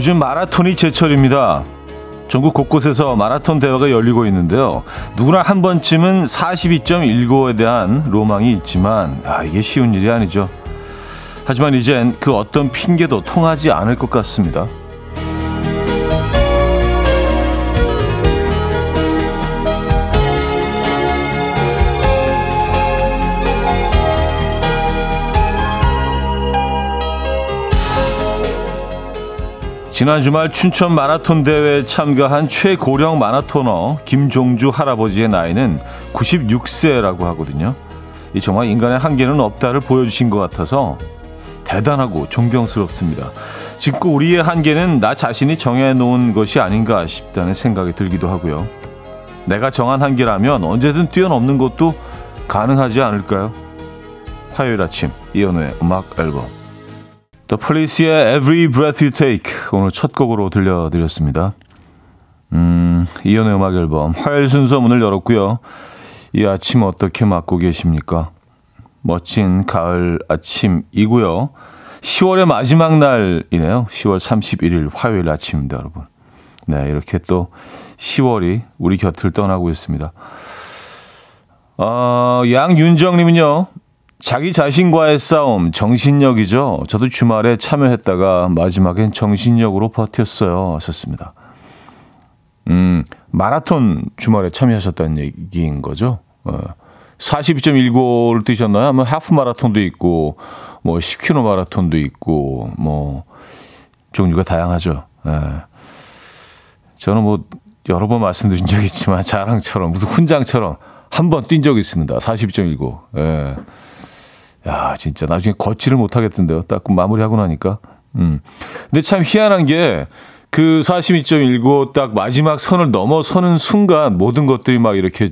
요즘 마라톤이 제철입니다. 전국 곳곳에서 마라톤 대회가 열리고 있는데요. 누구나 한 번쯤은 42.195에 대한 로망이 있지만 아, 이게 쉬운 일이 아니죠. 하지만 이젠 그 어떤 핑계도 통하지 않을 것 같습니다. 지난 주말 춘천 마라톤 대회에 참가한 최고령 마라토너 김종주 할아버지의 나이는 96세라고 하거든요. 이 정말 인간의 한계는 없다를 보여주신 것 같아서 대단하고 존경스럽습니다. 직구 우리의 한계는 나 자신이 정해놓은 것이 아닌가 싶다는 생각이 들기도 하고요. 내가 정한 한계라면 언제든 뛰어넘는 것도 가능하지 않을까요? 화요일 아침 이연우의 음악 앨범 The Police의 Every Breath You Take 오늘 첫 곡으로 들려드렸습니다. 음, 이연의 음악 앨범 화요일 순서 문을 열었고요. 이 아침 어떻게 맞고 계십니까? 멋진 가을 아침이고요. 10월의 마지막 날이네요. 10월 31일 화요일 아침입니다, 여러분. 네, 이렇게 또 10월이 우리 곁을 떠나고 있습니다. 어, 양윤정님은요, 자기 자신과의 싸움, 정신력이죠. 저도 주말에 참여했다가 마지막엔 정신력으로 버텼어요. 하셨습니다. 음, 마라톤 주말에 참여하셨다는 얘기인 거죠. 어, 42.195를 뛰셨나요? 아마 하프 마라톤도 있고, 뭐 10km 마라톤도 있고, 뭐 종류가 다양하죠. 예. 저는 뭐 여러 번 말씀드린 적 있지만 자랑처럼 무슨 훈장처럼 한 번 뛴 적이 있습니다. 42.195. 예. 야, 진짜 나중에 걷지를 못하겠던데요. 딱 마무리하고 나니까. 음. 근데 참 희한한 게 그 42.19 딱 마지막 선을 넘어서는 순간 모든 것들이 막 이렇게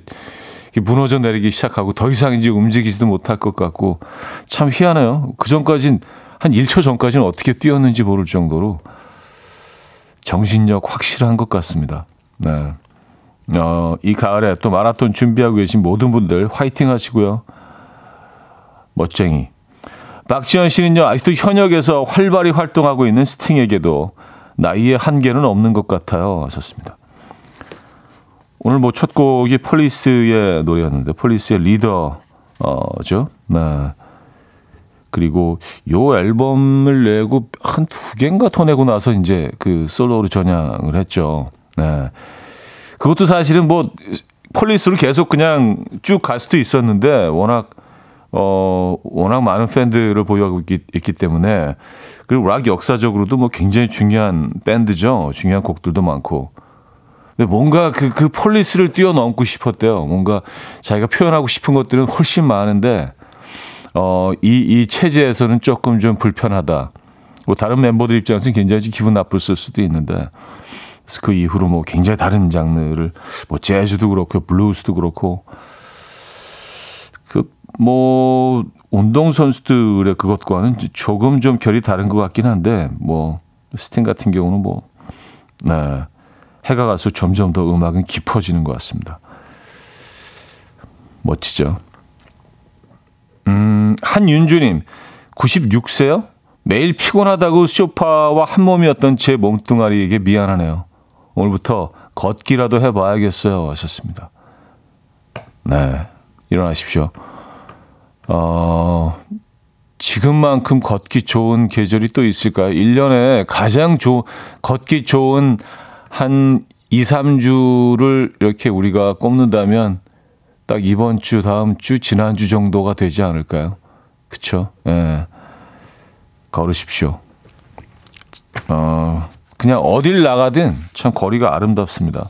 무너져 내리기 시작하고 더 이상 이제 움직이지도 못할 것 같고 참 희한해요. 그 전까진 한 1초 전까지는 어떻게 뛰었는지 모를 정도로 정신력 확실한 것 같습니다. 네. 어, 이 가을에 또 마라톤 준비하고 계신 모든 분들 화이팅 하시고요. 멋쟁이. 박지현 씨는요, 아직도 현역에서 활발히 활동하고 있는 스팅에게도 나이의 한계는 없는 것 같아요. 하셨습니다. 오늘 뭐 첫 곡이 폴리스의 노래였는데, 폴리스의 리더죠. 네. 그리고 요 앨범을 내고 한 두 개인가 더 내고 나서 이제 그 솔로로 전향을 했죠. 네. 그것도 사실은 뭐 폴리스로 계속 그냥 쭉 갈 수도 있었는데 워낙 어, 워낙 많은 팬들을 보유하고 있기, 있기 때문에 그리고 락 역사적으로도 뭐 굉장히 중요한 밴드죠. 중요한 곡들도 많고. 근데 뭔가 그, 그 폴리스를 뛰어넘고 싶었대요. 뭔가 자기가 표현하고 싶은 것들은 훨씬 많은데, 어, 이, 이 체제에서는 조금 좀 불편하다. 뭐 다른 멤버들 입장에서는 굉장히 기분 나쁠 수도 있는데, 그래서 그 이후로 뭐 굉장히 다른 장르를, 뭐 재즈도 그렇고, 블루스도 그렇고, 뭐 운동 선수들의 그것과는 조금 좀 결이 다른 것 같긴 한데 뭐 스팅 같은 경우는 뭐 네, 해가 갈수록 점점 더 음악은 깊어지는 것 같습니다. 멋지죠. 음, 한윤주님, 96세요? 매일 피곤하다고 쇼파와 한 몸이었던 제 몸뚱아리에게 미안하네요. 오늘부터 걷기라도 해봐야겠어요. 하셨습니다. 네, 일어나십시오. 어, 지금만큼 걷기 좋은 계절이 또 있을까요? 1년에 가장 좋, 걷기 좋은 한 2, 3주를 이렇게 우리가 꼽는다면 딱 이번 주, 다음 주, 지난주 정도가 되지 않을까요? 그쵸? 예. 걸으십시오. 어, 그냥 어딜 나가든 참 거리가 아름답습니다.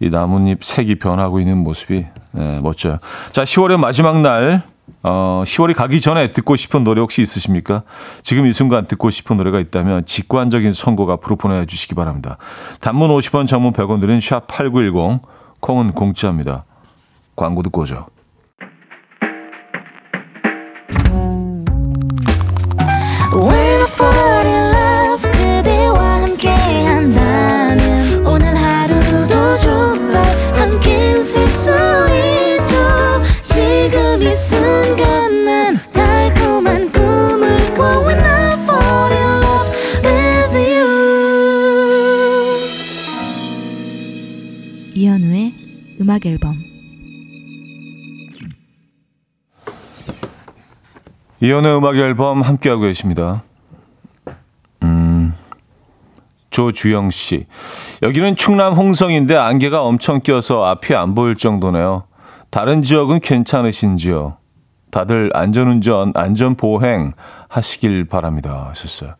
이 나뭇잎 색이 변하고 있는 모습이 네, 멋져요. 자, 10월의 마지막 날, 어, 10월이 가기 전에 듣고 싶은 노래 혹시 있으십니까? 지금 이 순간 듣고 싶은 노래가 있다면 직관적인 선곡 앞으로 보내주시기 바랍니다. 단문 50원, 장문 100원 드린 샵8910, 콩은 공짜입니다. 광고 듣고 오죠. 음악 앨범 이연의 음악 앨범 함께하고 계십니다. 음, 조주영 씨. 여기는 충남 홍성인데 안개가 엄청 껴서 앞이 안 보일 정도네요. 다른 지역은 괜찮으신지요? 다들 안전운전, 안전보행 하시길 바랍니다. 하셨어요.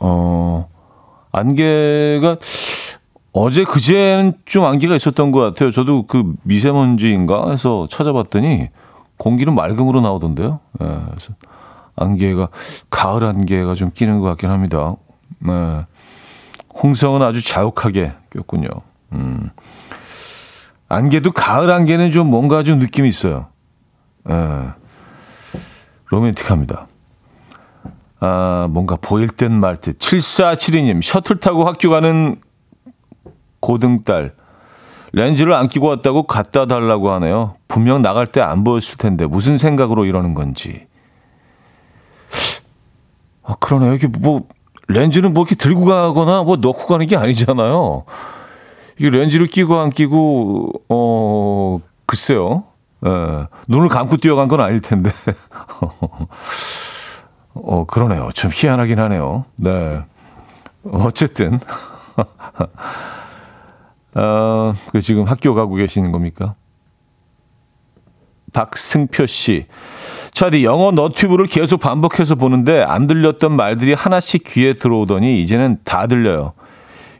어, 안개가 어제 그제는 좀 안개가 있었던 것 같아요. 저도 그 미세먼지인가 해서 찾아봤더니 공기는 맑음으로 나오던데요. 예, 그래서 안개가 가을 안개가 좀 끼는 것 같긴 합니다. 네. 홍성은 아주 자욱하게 꼈군요. 음. 안개도 가을 안개는 좀 뭔가 좀 느낌이 있어요. 예. 로맨틱합니다. 아, 뭔가 보일 듯 말 듯. 7472님, 셔틀 타고 학교 가는 고등딸. 렌즈를 안 끼고 왔다고 갖다 달라고 하네요. 분명 나갈 때 안 보였을 텐데 무슨 생각으로 이러는 건지. 아, 그러네요. 이게 뭐 렌즈는 뭐 이렇게 들고 가거나 뭐 넣고 가는 게 아니잖아요. 이게 렌즈를 끼고 안 끼고 어 글쎄요. 예, 눈을 감고 뛰어간 건 아닐 텐데. 어 그러네요. 좀 희한하긴 하네요. 네. 어쨌든 어, 그 지금 학교 가고 계시는 겁니까? 박승표 씨. 차디 영어 너튜브를 계속 반복해서 보는데 안 들렸던 말들이 하나씩 귀에 들어오더니 이제는 다 들려요.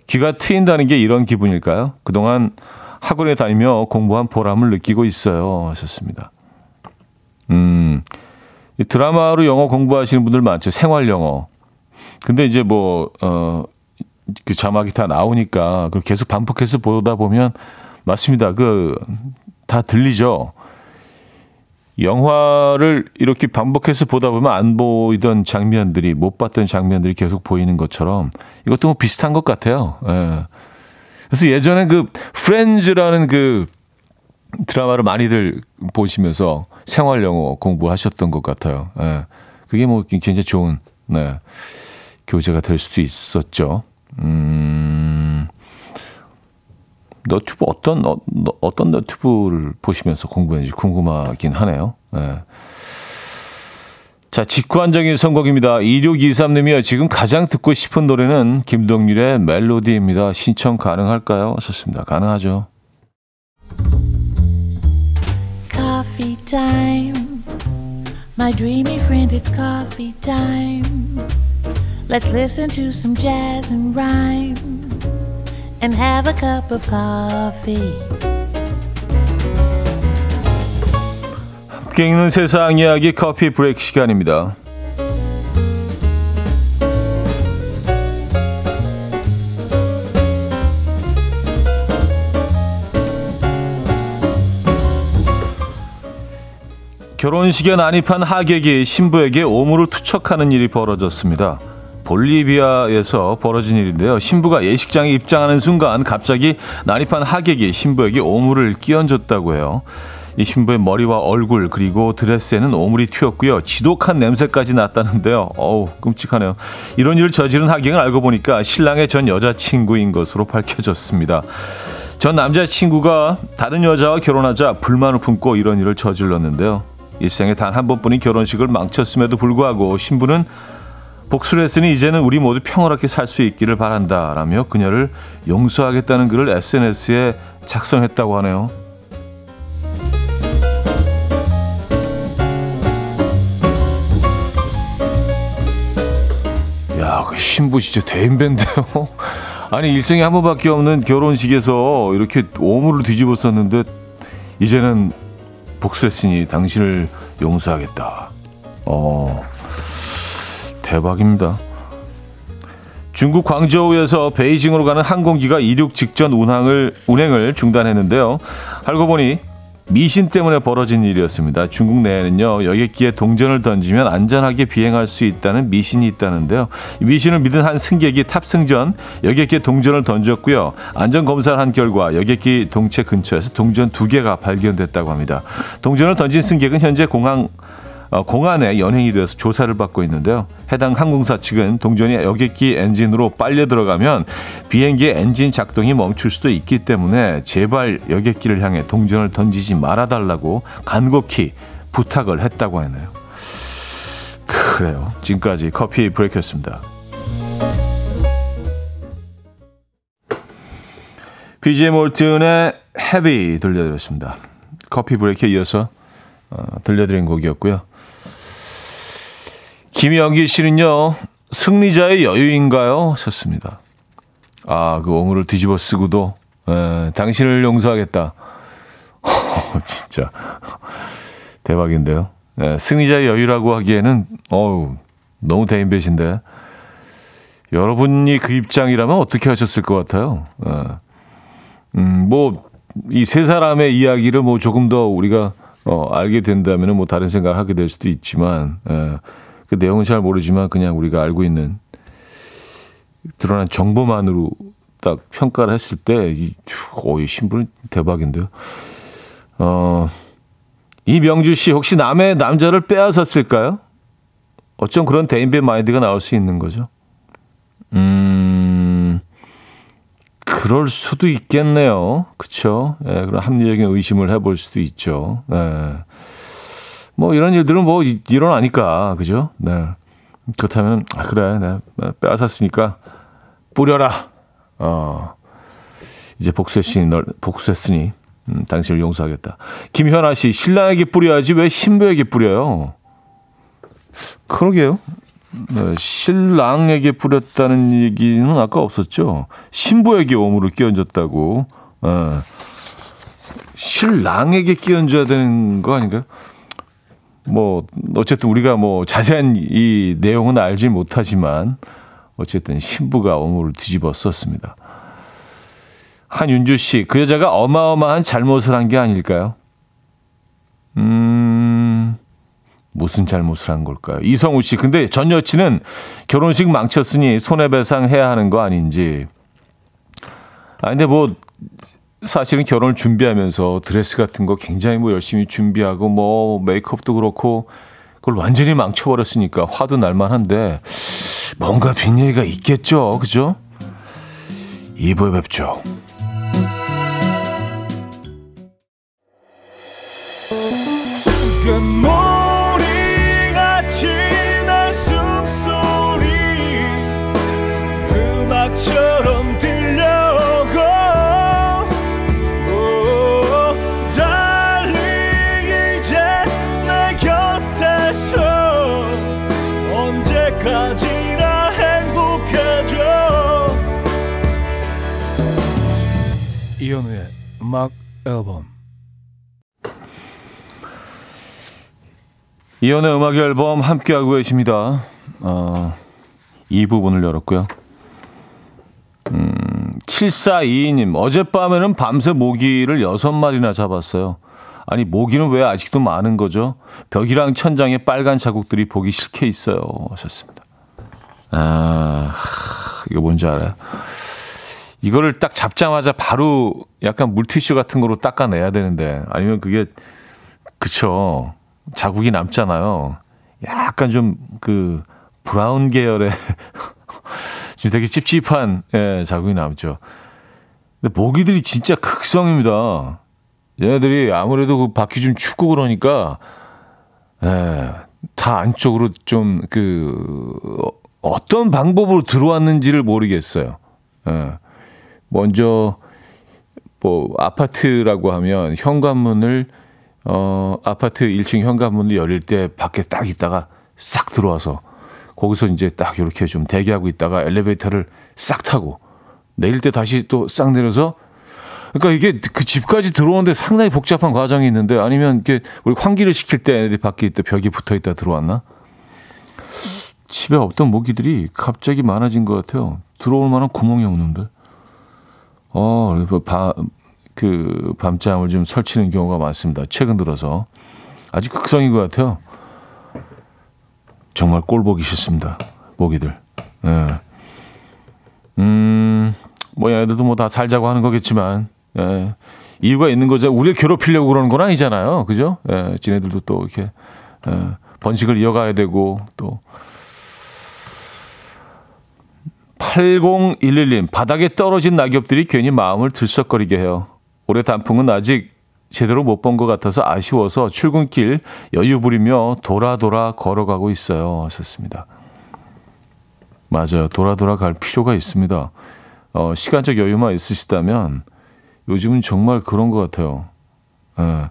귀가 트인다는 게 이런 기분일까요? 그동안 학원에 다니며 공부한 보람을 느끼고 있어요. 하셨습니다. 음, 드라마로 영어 공부하시는 분들 많죠. 생활 영어. 근데 이제 뭐, 어, 그 자막이 다 나오니까 그걸 계속 반복해서 보다 보면 맞습니다. 그 다 들리죠. 영화를 이렇게 반복해서 보다 보면 안 보이던 장면들이 못 봤던 장면들이 계속 보이는 것처럼 이것도 뭐 비슷한 것 같아요. 예. 그래서 예전에 그 프렌즈라는 그 드라마를 많이들 보시면서 생활 영어 공부하셨던 것 같아요. 예. 그게 뭐 굉장히 좋은 네. 교재가 될 수도 있었죠. 음, 너튜브 어떤 어, 어떤 너튜브를 보시면서 공부했는지 궁금하긴 하네요. 네. 자, 직관적인 선곡입니다. 2623님이요. 지금 가장 듣고 싶은 노래는 김동률의 멜로디입니다. 신청 가능할까요? 하셨습니다. 가능하죠. Coffee. My dreamy friend, it's coffee time. Let's listen to some jazz and rhyme and have a cup of coffee. 함께 읽는 세상 이야기 커피 브레이크 시간입니다. 결혼식에 난입한 하객이 신부에게 오물을 투척하는 일이 벌어졌습니다. 볼리비아에서 벌어진 일인데요. 신부가 예식장에 입장하는 순간 갑자기 난입한 하객이 신부에게 오물을 끼얹었다고 해요. 이 신부의 머리와 얼굴 그리고 드레스에는 오물이 튀었고요. 지독한 냄새까지 났다는데요. 어우 끔찍하네요. 이런 일을 저지른 하객은 알고 보니까 신랑의 전 여자친구인 것으로 밝혀졌습니다. 전 남자친구가 다른 여자와 결혼하자 불만을 품고 이런 일을 저질렀는데요. 일생에 단 한 번뿐인 결혼식을 망쳤음에도 불구하고 신부는 복수를 했으니 이제는 우리 모두 평화롭게 살 수 있기를 바란다 라며 그녀를 용서하겠다는 글을 SNS에 작성했다고 하네요. 야, 그 신부 진짜 대인배인데요. 아니 일생에 한 번밖에 없는 결혼식에서 이렇게 오물을 뒤집었었는데 이제는 복수했으니 당신을 용서하겠다. 어. 대박입니다. 중국 광저우에서 베이징으로 가는 항공기가 이륙 직전 운항을 운행을 중단했는데요. 알고 보니 미신 때문에 벌어진 일이었습니다. 중국 내에는요, 여객기에 동전을 던지면 안전하게 비행할 수 있다는 미신이 있다는데요. 미신을 믿은 한 승객이 탑승 전 여객기에 동전을 던졌고요. 안전 검사를 한 결과 여객기 동체 근처에서 동전 두 개가 발견됐다고 합니다. 동전을 던진 승객은 현재 공항 어, 공안에 연행이 되어서 조사를 받고 있는데요. 해당 항공사 측은 동전이 여객기 엔진으로 빨려 들어가면 비행기의 엔진 작동이 멈출 수도 있기 때문에 제발 여객기를 향해 동전을 던지지 말아달라고 간곡히 부탁을 했다고 하네요. 그래요. 지금까지 커피 브레이크였습니다. BJ 몰튼의 헤비 들려드렸습니다. 커피 브레이크에 이어서 어, 들려드린 곡이었고요. 김영기 씨는요, 승리자의 여유인가요? 썼습니다. 아, 그 오물을 뒤집어 쓰고도, 에, 당신을 용서하겠다. 진짜. 대박인데요. 에, 승리자의 여유라고 하기에는, 어우, 너무 대인배신데. 여러분이 그 입장이라면 어떻게 하셨을 것 같아요? 에, 음, 뭐, 이 세 사람의 이야기를 뭐 조금 더 우리가, 어, 알게 된다면 뭐 다른 생각을 하게 될 수도 있지만, 에, 그 내용은 잘 모르지만 그냥 우리가 알고 있는 드러난 정보만으로 딱 평가를 했을 때, 이, 오, 이 신분은 대박인데요. 어, 이명주 씨, 혹시 남의 남자를 빼앗았을까요? 어쩜 그런 대인배 마인드가 나올 수 있는 거죠? 음, 그럴 수도 있겠네요. 그쵸? 예, 그런 합리적인 의심을 해볼 수도 있죠. 예. 뭐 이런 일들은 뭐 일어나니까 그죠? 네. 그렇다면 아, 그래, 네. 빼앗았으니까 뿌려라. 어 이제 복수했으니 널 복수했으니 음, 당신을 용서하겠다. 김현아 씨 신랑에게 뿌려야지 왜 신부에게 뿌려요? 그러게요. 네, 신랑에게 뿌렸다는 얘기는 아까 없었죠. 신부에게 오물을 끼얹었다고. 네. 신랑에게 끼얹어야 되는 거 아닌가요? 뭐 어쨌든 우리가 뭐 자세한 이 내용은 알지 못하지만 어쨌든 신부가 오물을 뒤집어 썼습니다. 한윤주 씨, 그 여자가 어마어마한 잘못을 한 게 아닐까요? 음, 무슨 잘못을 한 걸까요? 이성우 씨, 근데 전 여친은 결혼식 망쳤으니 손해배상 해야 하는 거 아닌지. 아, 근데 뭐, 사실은 결혼을 준비하면서 드레스 같은 거 굉장히 뭐 열심히 준비하고 뭐 메이크업도 그렇고 그걸 완전히 망쳐버렸으니까 화도 날만한데 뭔가 뒷얘기가 있겠죠. 그죠? 2부에 뵙죠. 음악 앨범 이현우의 음악 앨범 함께하고 계십니다. 어, 이 부분을 열었고요. 음, 7422님, 어젯밤에는 밤새 모기를 6마리나 잡았어요. 아니, 모기는 왜 아직도 많은 거죠? 벽이랑 천장에 빨간 자국들이 보기 싫게 있어요. 하셨습니다. 아, 이거 뭔지 알아요? 이거를 딱 잡자마자 바로 약간 물티슈 같은 거로 닦아내야 되는데 아니면 그게 그쵸 자국이 남잖아요. 약간 좀 그 브라운 계열의 좀 되게 찝찝한 예, 자국이 남죠. 근데 모기들이 진짜 극성입니다. 얘네들이 아무래도 그 바퀴 좀 춥고 그러니까 예, 다 안쪽으로 좀 그 어떤 방법으로 들어왔는지를 모르겠어요. 예. 먼저 뭐 아파트라고 하면 현관문을 어 아파트 1층 현관문을 열릴 때 밖에 딱 있다가 싹 들어와서 거기서 이제 딱 이렇게 좀 대기하고 있다가 엘리베이터를 싹 타고 내릴 때 다시 또 싹 내려서 그러니까 이게 그 집까지 들어오는데 상당히 복잡한 과정이 있는데 아니면 이게 우리 환기를 시킬 때 애들이 밖에 있다 벽이 붙어 있다 들어왔나? 집에 없던 모기들이 갑자기 많아진 것 같아요. 들어올 만한 구멍이 없는데. 어, 바, 그 밤잠을 좀 설치는 경우가 많습니다. 최근 들어서 아주 극성인 것 같아요. 정말 꼴 보기 싫습니다. 모기들. 예. 음, 뭐 얘네들도 뭐 다 살자고 하는 거겠지만, 예. 이유가 있는 거죠. 우리를 괴롭히려고 그러는 건 아니잖아요. 그죠? 예. 지네들도 또 이렇게, 예. 번식을 이어가야 되고 또 8011님 바닥에 떨어진 낙엽들이 괜히 마음을 들썩거리게 해요. 올해 단풍은 아직 제대로 못 본 것 같아서 아쉬워서 출근길 여유 부리며 돌아 돌아 걸어가고 있어요. 하셨습니다. 맞아요. 돌아 돌아 갈 필요가 있습니다. 어, 시간적 여유만 있으시다면 요즘은 정말 그런 것 같아요. 예.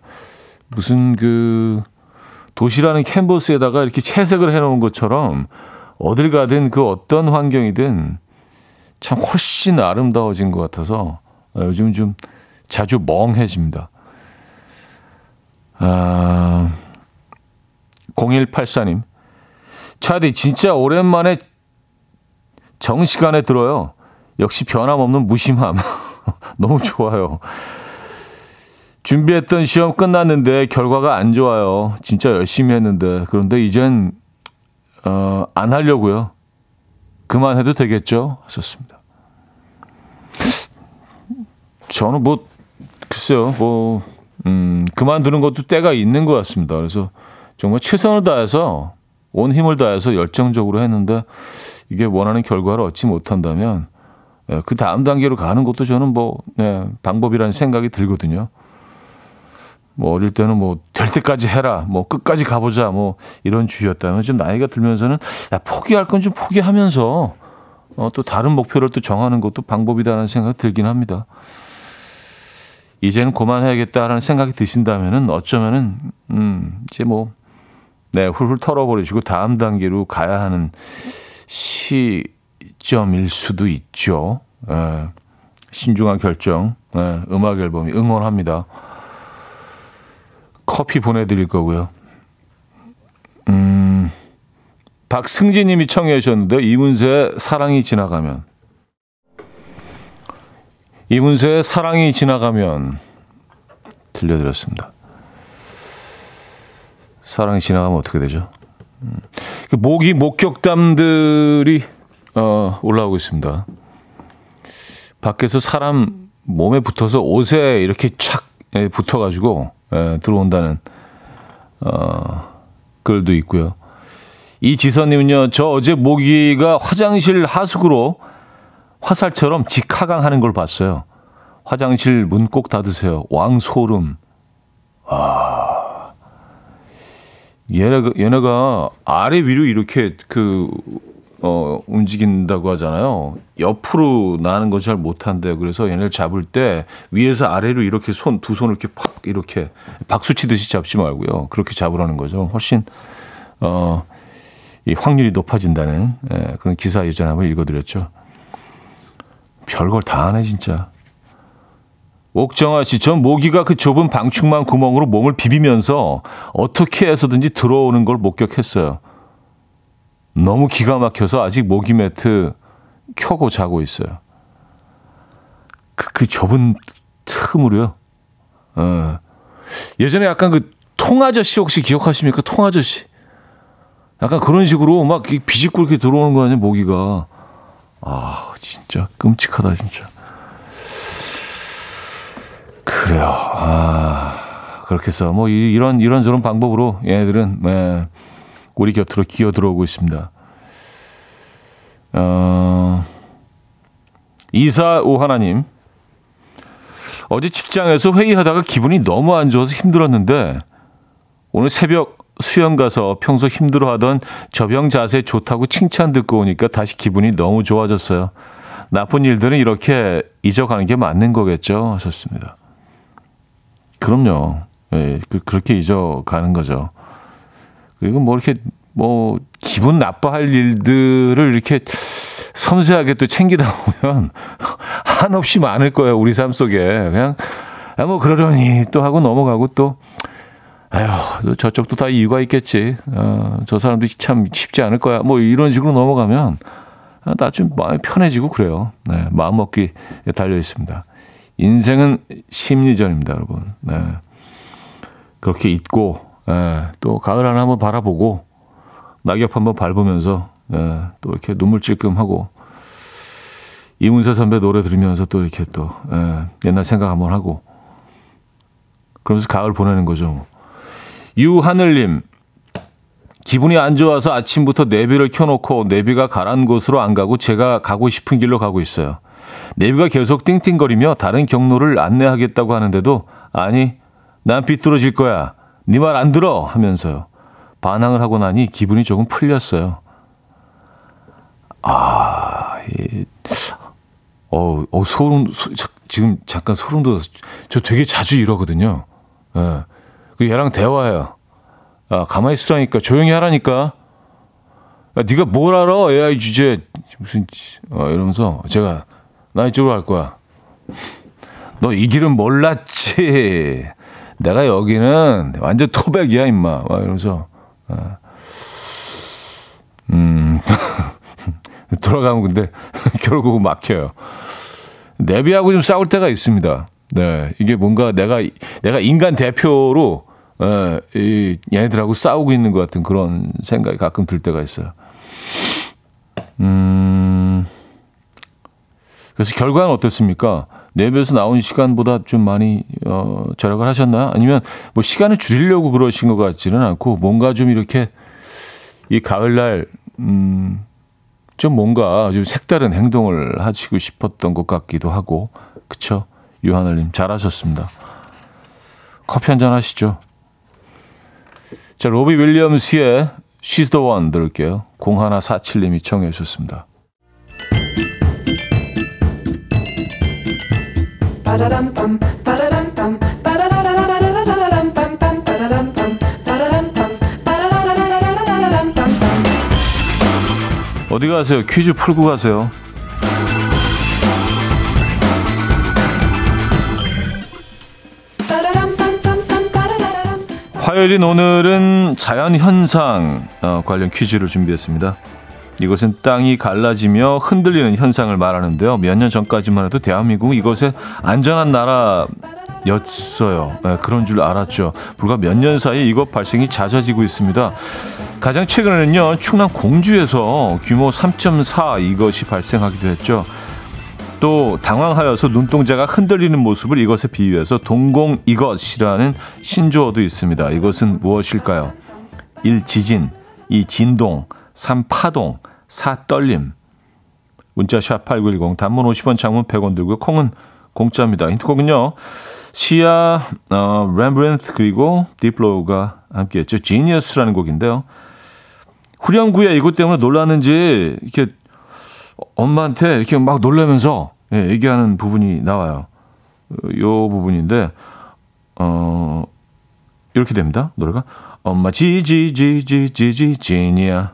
무슨 그 도시라는 캔버스에다가 이렇게 채색을 해놓은 것처럼 어딜 가든 그 어떤 환경이든 참 훨씬 아름다워진 것 같아서 요즘 좀 자주 멍해집니다. 아, 0184님. 차디, 진짜 오랜만에 정시간에 들어요. 역시 변함없는 무심함. 너무 좋아요. 준비했던 시험 끝났는데 결과가 안 좋아요. 진짜 열심히 했는데. 그런데 이젠, 어, 안 하려고요. 그만해도 되겠죠? 하셨습니다. 저는 뭐, 글쎄요, 뭐, 음, 그만두는 것도 때가 있는 것 같습니다. 그래서 정말 최선을 다해서 온 힘을 다해서 열정적으로 했는데 이게 원하는 결과를 얻지 못한다면 예, 그 다음 단계로 가는 것도 저는 뭐 네, 방법이라는 생각이 들거든요. 뭐 어릴 때는 뭐 될 때까지 해라, 뭐 끝까지 가보자, 뭐 이런 주의였다면 좀 나이가 들면서는 야, 포기할 건 좀 포기하면서 어, 또 다른 목표를 또 정하는 것도 방법이다라는 생각이 들긴 합니다. 이제는 그만해야겠다라는 생각이 드신다면은 어쩌면은 음 이제 뭐 네, 훌훌 털어버리시고 다음 단계로 가야 하는 시점일 수도 있죠. 예, 신중한 결정. 예, 음악 앨범이 응원합니다. 커피 보내드릴 거고요. 음, 박승진님이 청해 주셨는데 이문세의 사랑이 지나가면 이문세의 사랑이 지나가면 들려드렸습니다. 사랑이 지나가면 어떻게 되죠? 음, 그 모기 목격담들이 어, 올라오고 있습니다. 밖에서 사람 몸에 붙어서 옷에 이렇게 착 예, 붙어가지고 예, 들어온다는 어, 글도 있고요. 이 지선님은요, 저 어제 모기가 화장실 하수구로 화살처럼 직하강하는 걸 봤어요. 화장실 문 꼭 닫으세요. 왕소름. 아. 얘네가, 얘네가 아래 위로 이렇게 그, 어, 움직인다고 하잖아요. 옆으로 나는 걸잘 못한대요. 그래서 얘네를 잡을 때 위에서 아래로 이렇게 손, 두 손을 이렇게 팍, 이렇게 박수 치듯이 잡지 말고요. 그렇게 잡으라는 거죠. 훨씬, 어, 이 확률이 높아진다는 예, 그런 기사 예전에 한번 읽어드렸죠. 별걸 다 하네 진짜. 옥정아 씨, 전 모기가 그 좁은 방충망 구멍으로 몸을 비비면서 어떻게 해서든지 들어오는 걸 목격했어요. 너무 기가 막혀서 아직 모기 매트 켜고 자고 있어요. 그, 그 좁은 틈으로요. 어. 예전에 약간 그 통아저씨 혹시 기억하십니까? 통아저씨. 약간 그런 식으로 막 비집고 이렇게 들어오는 거 아니에요, 모기가. 아, 진짜 끔찍하다, 진짜. 그래요. 아, 그렇게 해서 뭐 이런 이런 저런 방법으로 얘네들은 네, 우리 곁으로 기어 들어오고 있습니다. 어, 이사 오 하나님. 어제 직장에서 회의하다가 기분이 너무 안 좋아서 힘들었는데 오늘 새벽 수영 가서 평소 힘들어하던 저병 자세 좋다고 칭찬 듣고 오니까 다시 기분이 너무 좋아졌어요. 나쁜 일들은 이렇게 잊어가는 게 맞는 거겠죠? 하셨습니다. 그럼요. 예, 그, 그렇게 잊어가는 거죠. 그리고 뭐 이렇게 뭐 기분 나빠할 일들을 이렇게 섬세하게 또 챙기다 보면 한없이 많을 거예요. 우리 삶 속에. 그냥 아, 뭐 그러려니 또 하고 넘어가고 또 아휴, 저쪽도 다 이유가 있겠지. 어, 저 사람도 참 쉽지 않을 거야. 뭐 이런 식으로 넘어가면 나 좀 마음이 편해지고 그래요. 네, 마음 먹기 달려 있습니다. 인생은 심리전입니다, 여러분. 네. 그렇게 잊고 네, 또 가을 하나 한번 바라보고 낙엽 한번 밟으면서 네, 또 이렇게 눈물 찔끔하고 이문세 선배 노래 들으면서 또 이렇게 또 네, 옛날 생각 한번 하고 그러면서 가을 보내는 거죠. 유하늘님, 기분이 안 좋아서 아침부터 내비를 켜놓고 내비가 가란 곳으로 안 가고 제가 가고 싶은 길로 가고 있어요. 내비가 계속 띵띵거리며 다른 경로를 안내하겠다고 하는데도 아니 난 비뚤어질 거야. 네 말 안 들어 하면서요. 반항을 하고 나니 기분이 조금 풀렸어요. 아, 이, 어, 어 소름 소, 지금 잠깐 소름 돋아서 저 되게 자주 이러거든요. 예. 그 얘랑 대화해요. 아, 가만히 있으라니까 조용히 하라니까. 야, 네가 뭘 알아? AI 주제 무슨 어, 이러면서 제가 나 이쪽으로 갈 거야. 너 이 길은 몰랐지. 내가 여기는 완전 토백이야 임마. 막 이러면서 어. 음 돌아가면 근데 결국 막혀요. 내비하고 좀 싸울 때가 있습니다. 네, 이게 뭔가 내가 내가 인간 대표로 에, 이 얘네들하고 싸우고 있는 것 같은 그런 생각이 가끔 들 때가 있어요. 음, 그래서 결과는 어땠습니까? 내비에서 나온 시간보다 좀 많이 어, 절약을 하셨나요? 아니면 뭐 시간을 줄이려고 그러신 것 같지는 않고 뭔가 좀 이렇게 이 가을날 음, 좀 뭔가 좀 색다른 행동을 하시고 싶었던 것 같기도 하고 그쵸? 유하늘님 잘하셨습니다. 커피 한 잔 하시죠. 자, 로비 윌리엄스의 She's the One 들을게요. 0147님이 청해 주셨습니다. 어디 가세요? 퀴즈 풀고 가세요. 화요일인 오늘은 자연 현상 어, 관련 퀴즈를 준비했습니다. 이것은 땅이 갈라지며 흔들리는 현상을 말하는데요. 몇 년 전까지만 해도 대한민국 이것의 안전한 나라였어요. 네, 그런 줄 알았죠. 불과 몇 년 사이 이것 발생이 잦아지고 있습니다. 가장 최근에는요, 충남 공주에서 규모 3.4 이것이 발생하기도 했죠. 또 당황하여서 눈동자가 흔들리는 모습을 이것에 비유해서 동공 이것이라는 신조어도 있습니다. 이것은 무엇일까요? 1. 지진 2. 진동 3. 파동 4. 떨림 문자 샵 8910 단문 50원 장문 100원 들고 콩은 공짜입니다. 힌트곡은요. 시아, 어, 렘브랜트 그리고 디플로우가 함께 했죠. 지니어스라는 곡인데요. 후렴구에 이것 때문에 놀랐는지 이렇게 엄마한테 이렇게 막 놀라면서 예, 얘기하는 부분이 나와요. 요 부분인데 어 이렇게 됩니다. 노래가 엄마 지지지지지지 지니야.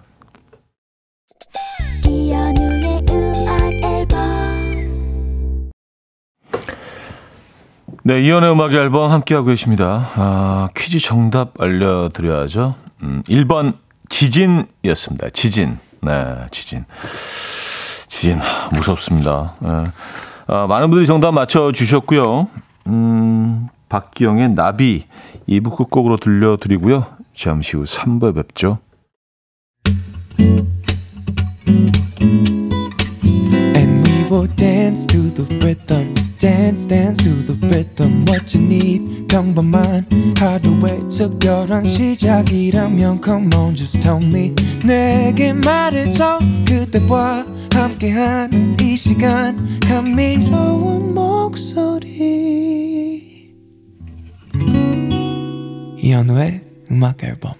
네, 이연의 음악 앨범 함께하고 계십니다. 아, 퀴즈 정답 알려드려야죠. 음, 1번 지진이었습니다. 지진. 네, 지진. 지진 무섭습니다. 네. 아, 많은 분들이 정답 맞춰주셨고요. 음, 박기영의 나비 2부 끝곡으로 들려드리고요. 잠시 후 3부에 뵙죠. Will dance to the rhythm. dance dance to the rhythm what you need 평범한 하루의 특별한 시작이라면 come on just tell me 내게 말해줘 그대와 함께한 이 시간 감미로운 목소리 이현우의 음악 앨범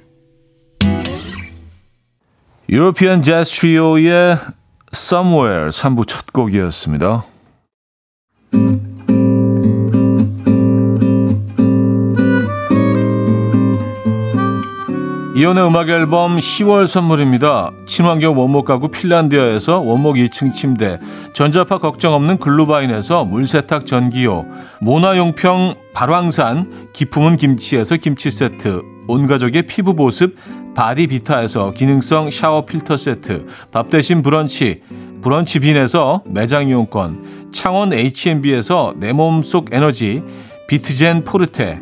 유로피안 재즈 트리오의 Somewhere 3부 첫 곡이었습니다. 이혼의 음악 앨범 10월 선물입니다. 친환경 원목 가구 핀란디아에서 원목 2층 침대, 전자파 걱정 없는 글루바인에서 물세탁 전기요, 모나용평 발왕산 기품은 김치에서 김치 세트, 온 가족의 피부 보습 바디비타에서 기능성 샤워 필터 세트, 밥 대신 브런치, 브런치 빈에서 매장 이용권, 창원 H&B에서 내 몸속 에너지, 비트젠 포르테,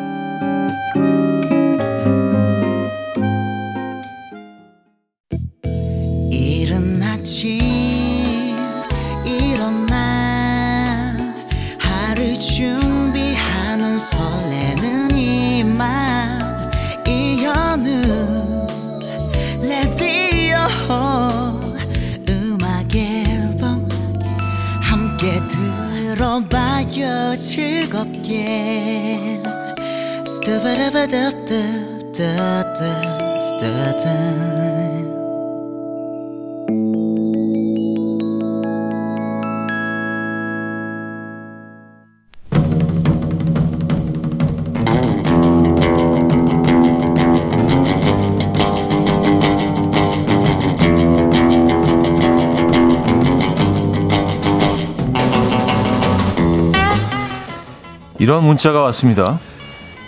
이런 문자가 왔습니다.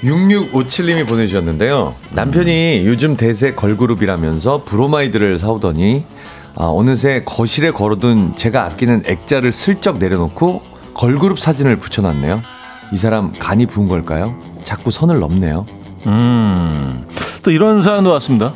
6657님이 보내주셨는데요. 남편이 요즘 대세 걸그룹이라면서 브로마이드를 사오더니 아, 어느새 거실에 걸어둔 제가 아끼는 액자를 슬쩍 내려놓고 걸그룹 사진을 붙여놨네요. 이 사람 간이 부은 걸까요? 자꾸 선을 넘네요. 음, 또 이런 사연도 왔습니다.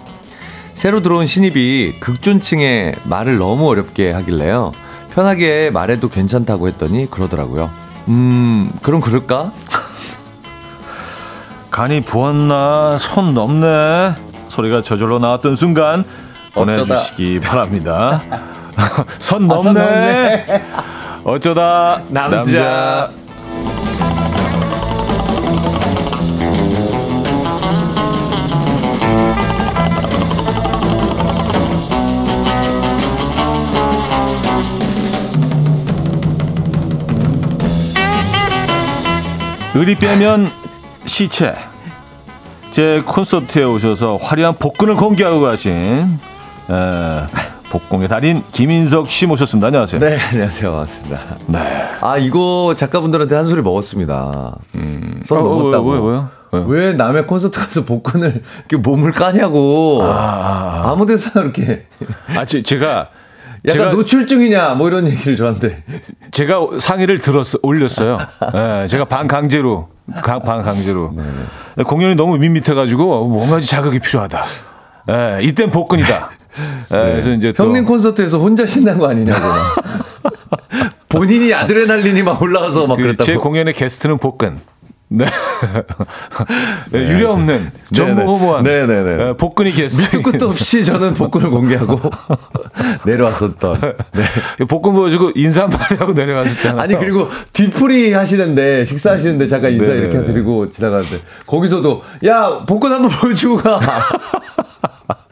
새로 들어온 신입이 극존층에 말을 너무 어렵게 하길래요. 편하게 말해도 괜찮다고 했더니 그러더라고요. 음, 그럼 그럴까? 간이 부었나 손 넘네 소리가 저절로 나왔던 순간 보내주시기 바랍니다. 선 넘네. 아, 선 넘네. 어쩌다 남자. 남자. 의리 빼면 시체. 제 콘서트에 오셔서 화려한 복근을 공개하고 가신 에, 복공의 달인 김인석 씨 모셨습니다. 안녕하세요. 네, 안녕하세요. 반갑습니다. 네. 아, 이거 작가분들한테 한 소리 먹었습니다. 음, 선 어, 넘었다고. 왜, 왜, 왜, 왜 남의 콘서트 가서 복근을 이렇게 몸을 까냐고. 아, 아, 아. 아무 데서나 이렇게. 아, 제, 제가 약간 제가, 노출증이냐 뭐 이런 얘기를 저한테 제가 상의를 들었어 올렸어요. 네, 제가 반 강제로 반 강제로 네, 네. 공연이 너무 밋밋해가지고 뭔가 자극이 필요하다. 네, 이땐 복근이다. 네, 그래서 이제 형님 콘서트에서 혼자 신난 거 아니냐고. 본인이 아드레날린이 막 올라와서 막 그 그랬다고. 제 공연의 게스트는 복근. 네. 네. 유례 없는 전무후무한 네네네. 네, 복근이 게스트. 밑도 끝도 없이 저는 복근을 공개하고 내려왔었던. 네. 복근 보여주고 인사 한마디 하고 내려갔었잖아요. 아니 그리고 뒤풀이 하시는데 식사하시는데 잠깐 인사 네네네. 이렇게 드리고 지나가는데 거기서도 야 복근 한번 보여주고 가.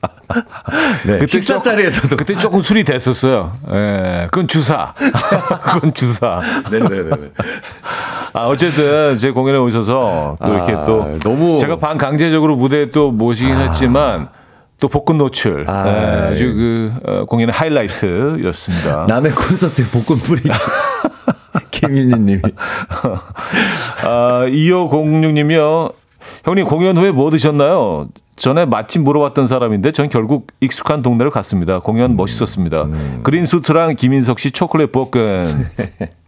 네, 그때 식사 자리에서도 그때 조금 술이 됐었어요. 예, 그건 주사. 그건 주사. 네 네 네. 아 어쨌든 제 공연에 오셔서 또 이렇게 아, 또 너무 제가 반 강제적으로 무대에 또 모시긴 아. 했지만 또 복근 노출 아, 네, 아주 그 어, 공연의 하이라이트였습니다. 남의 콘서트에 복근 뿌리기. 김윤희님이. 아, 2506님이요. 형님 공연 후에 뭐 드셨나요? 전에 마침 물어봤던 사람인데 전 결국 익숙한 동네를 갔습니다. 공연 멋있었습니다. 음. 그린 수트랑 김인석 씨 초콜릿 볶음.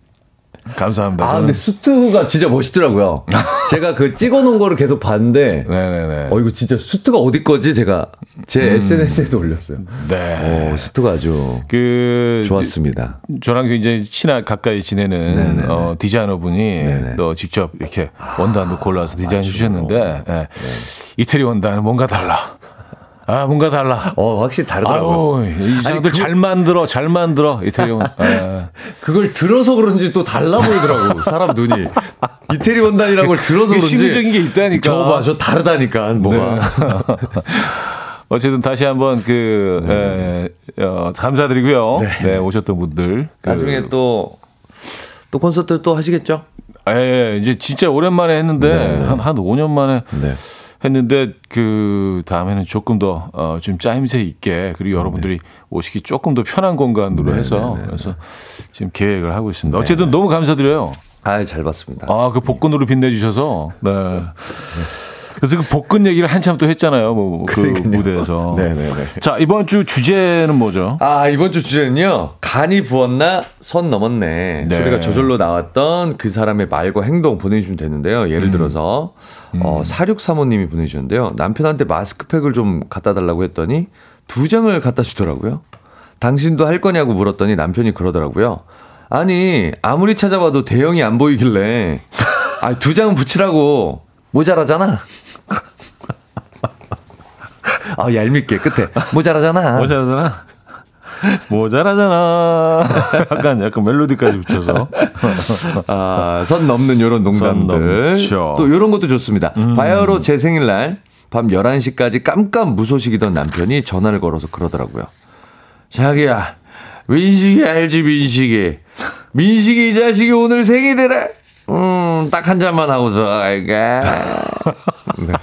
감사합니다. 아, 근데 수트가 진짜 멋있더라고요. 제가 그 찍어 놓은 거를 계속 봤는데, 네네네. 어, 이거 진짜 수트가 어디 거지? 제가 제 음. SNS에도 올렸어요. 네. 어, 수트가 아주 그 좋았습니다. 저랑 굉장히 친하 가까이 지내는 어, 디자이너 분이 또 직접 이렇게 원단도 골라서 디자인 주셨는데, 네. 네. 이태리 원단은 뭔가 달라. 아, 뭔가 달라. 어, 확실히 다르더라고요. 아유, 이 사람들 그... 잘 만들어, 잘 만들어, 이태리온. 아. 그걸 들어서 그런지 또 달라 보이더라고, 사람 눈이. 이태리 원단이라는 걸 들어서 그런지 심리적인 게 있다니까. 저 봐, 저 다르다니까 뭐가. 네. 어쨌든 다시 한번 그 에, 어, 감사드리고요. 네. 오셨던 분들 그, 나중에 또또 콘서트 또 하시겠죠? 예, 이제 진짜 오랜만에 했는데 네. 한, 한 5년 만에 네. 했는데 그 다음에는 조금 더 어, 좀 짜임새 있게 그리고 여러분들이 오시기 조금 더 편한 공간으로 해서 그래서 지금 계획을 하고 있습니다. 어쨌든 너무 감사드려요. 아, 잘 봤습니다. 아, 그 복근으로 빛내주셔서. 네. 그래서 그 복근 얘기를 한참 또 했잖아요. 뭐, 그 그러니까요. 무대에서. 네네네. 자, 이번 주 주제는 뭐죠? 아, 이번 주 주제는요. 간이 부었나 선 넘었네. 네. 소리가 저절로 나왔던 그 사람의 말과 행동 보내주시면 되는데요. 음. 예를 들어서 어, 4635님이 보내주셨는데요. 남편한테 마스크팩을 좀 갖다 달라고 했더니 두 장을 갖다 주더라고요. 당신도 할 거냐고 물었더니 남편이 그러더라고요. 아니 아무리 찾아봐도 대형이 안 보이길래 아, 두 장은 붙이라고 모자라잖아. 아 얄밉게 끝에 모자라잖아. 모자라잖아. 모자라잖아. 약간, 약간 멜로디까지 붙여서. 아, 선 넘는 요런 선 농담들. 또 요런 것도 좋습니다. 바야흐로 제 생일날 밤 11시까지 깜깜 무소식이던 남편이 전화를 걸어서 그러더라고요. 자기야, 민식이 알지, 민식이. 민식이 이 자식이 오늘 생일이래. 음, 딱 한 잔만 하고 들어갈게. 네.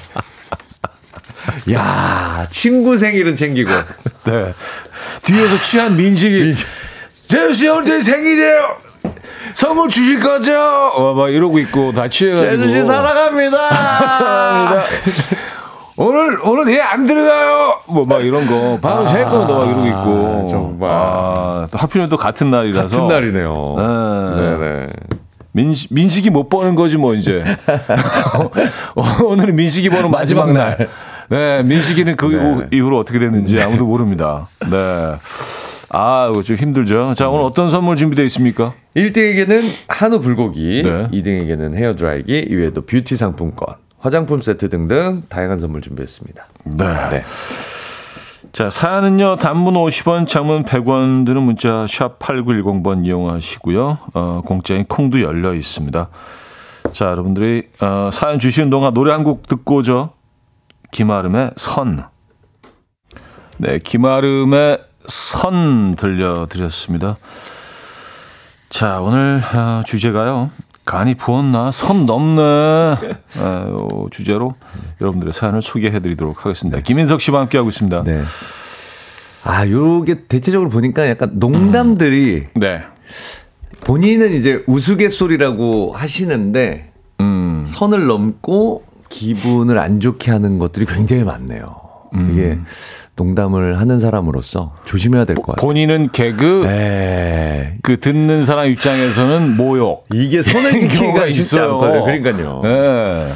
야, 친구 생일은 챙기고. 네. 뒤에서 취한 민식이. 제수씨 오늘 제 생일이에요! 선물 주실 거죠? 어, 막 이러고 있고 다 취해가지고. 제수씨 사랑합니다. 감사합니다. 오늘 오늘 얘 안 들어가요. 뭐 막 이런 거. 방금 셀 거도 막 이러고 있고. 아, 정말. 아, 또 하필이면 또 같은 날이라서. 같은 날이네요. 네. 네네. 민식, 민식이 못 버는 거지 뭐 이제. 어, 오늘은 민식이 버는 마지막 날. 네, 민식이는 그 네. 이후로 어떻게 됐는지 아무도 모릅니다. 네. 아, 이거 좀 힘들죠. 자, 오늘 어떤 선물 준비되어 있습니까? 1등에게는 한우 불고기, 네. 2등에게는 헤어 드라이기, 이외에도 뷰티 상품권, 화장품 세트 등등 다양한 선물 준비했습니다. 네. 네. 자, 사연은요, 단문 50원, 장문 100원 드는 문자, 샵 8910번 이용하시고요. 어, 공짜인 콩도 열려 있습니다. 자, 여러분들이, 어, 사연 주시는 동안 노래 한 곡 듣고 오죠. 김아름의 선. 네, 김아름의 선 들려드렸습니다. 자, 오늘 어, 주제가요. 간이 부었나? 선 넘네. 아, 요 주제로 여러분들의 사연을 소개해드리도록 하겠습니다. 김인석 씨와 함께하고 있습니다. 네. 아, 요게 대체적으로 보니까 약간 농담들이 네. 본인은 이제 우스갯소리라고 하시는데 음, 선을 넘고 기분을 안 좋게 하는 것들이 굉장히 많네요. 이게 농담을 하는 사람으로서 조심해야 될 것 같아요. 본인은 개그, 네. 그 듣는 사람 입장에서는 모욕. 이게 경우가 지키기가 쉽지 있어요. 않거든요. 그러니까요. 네.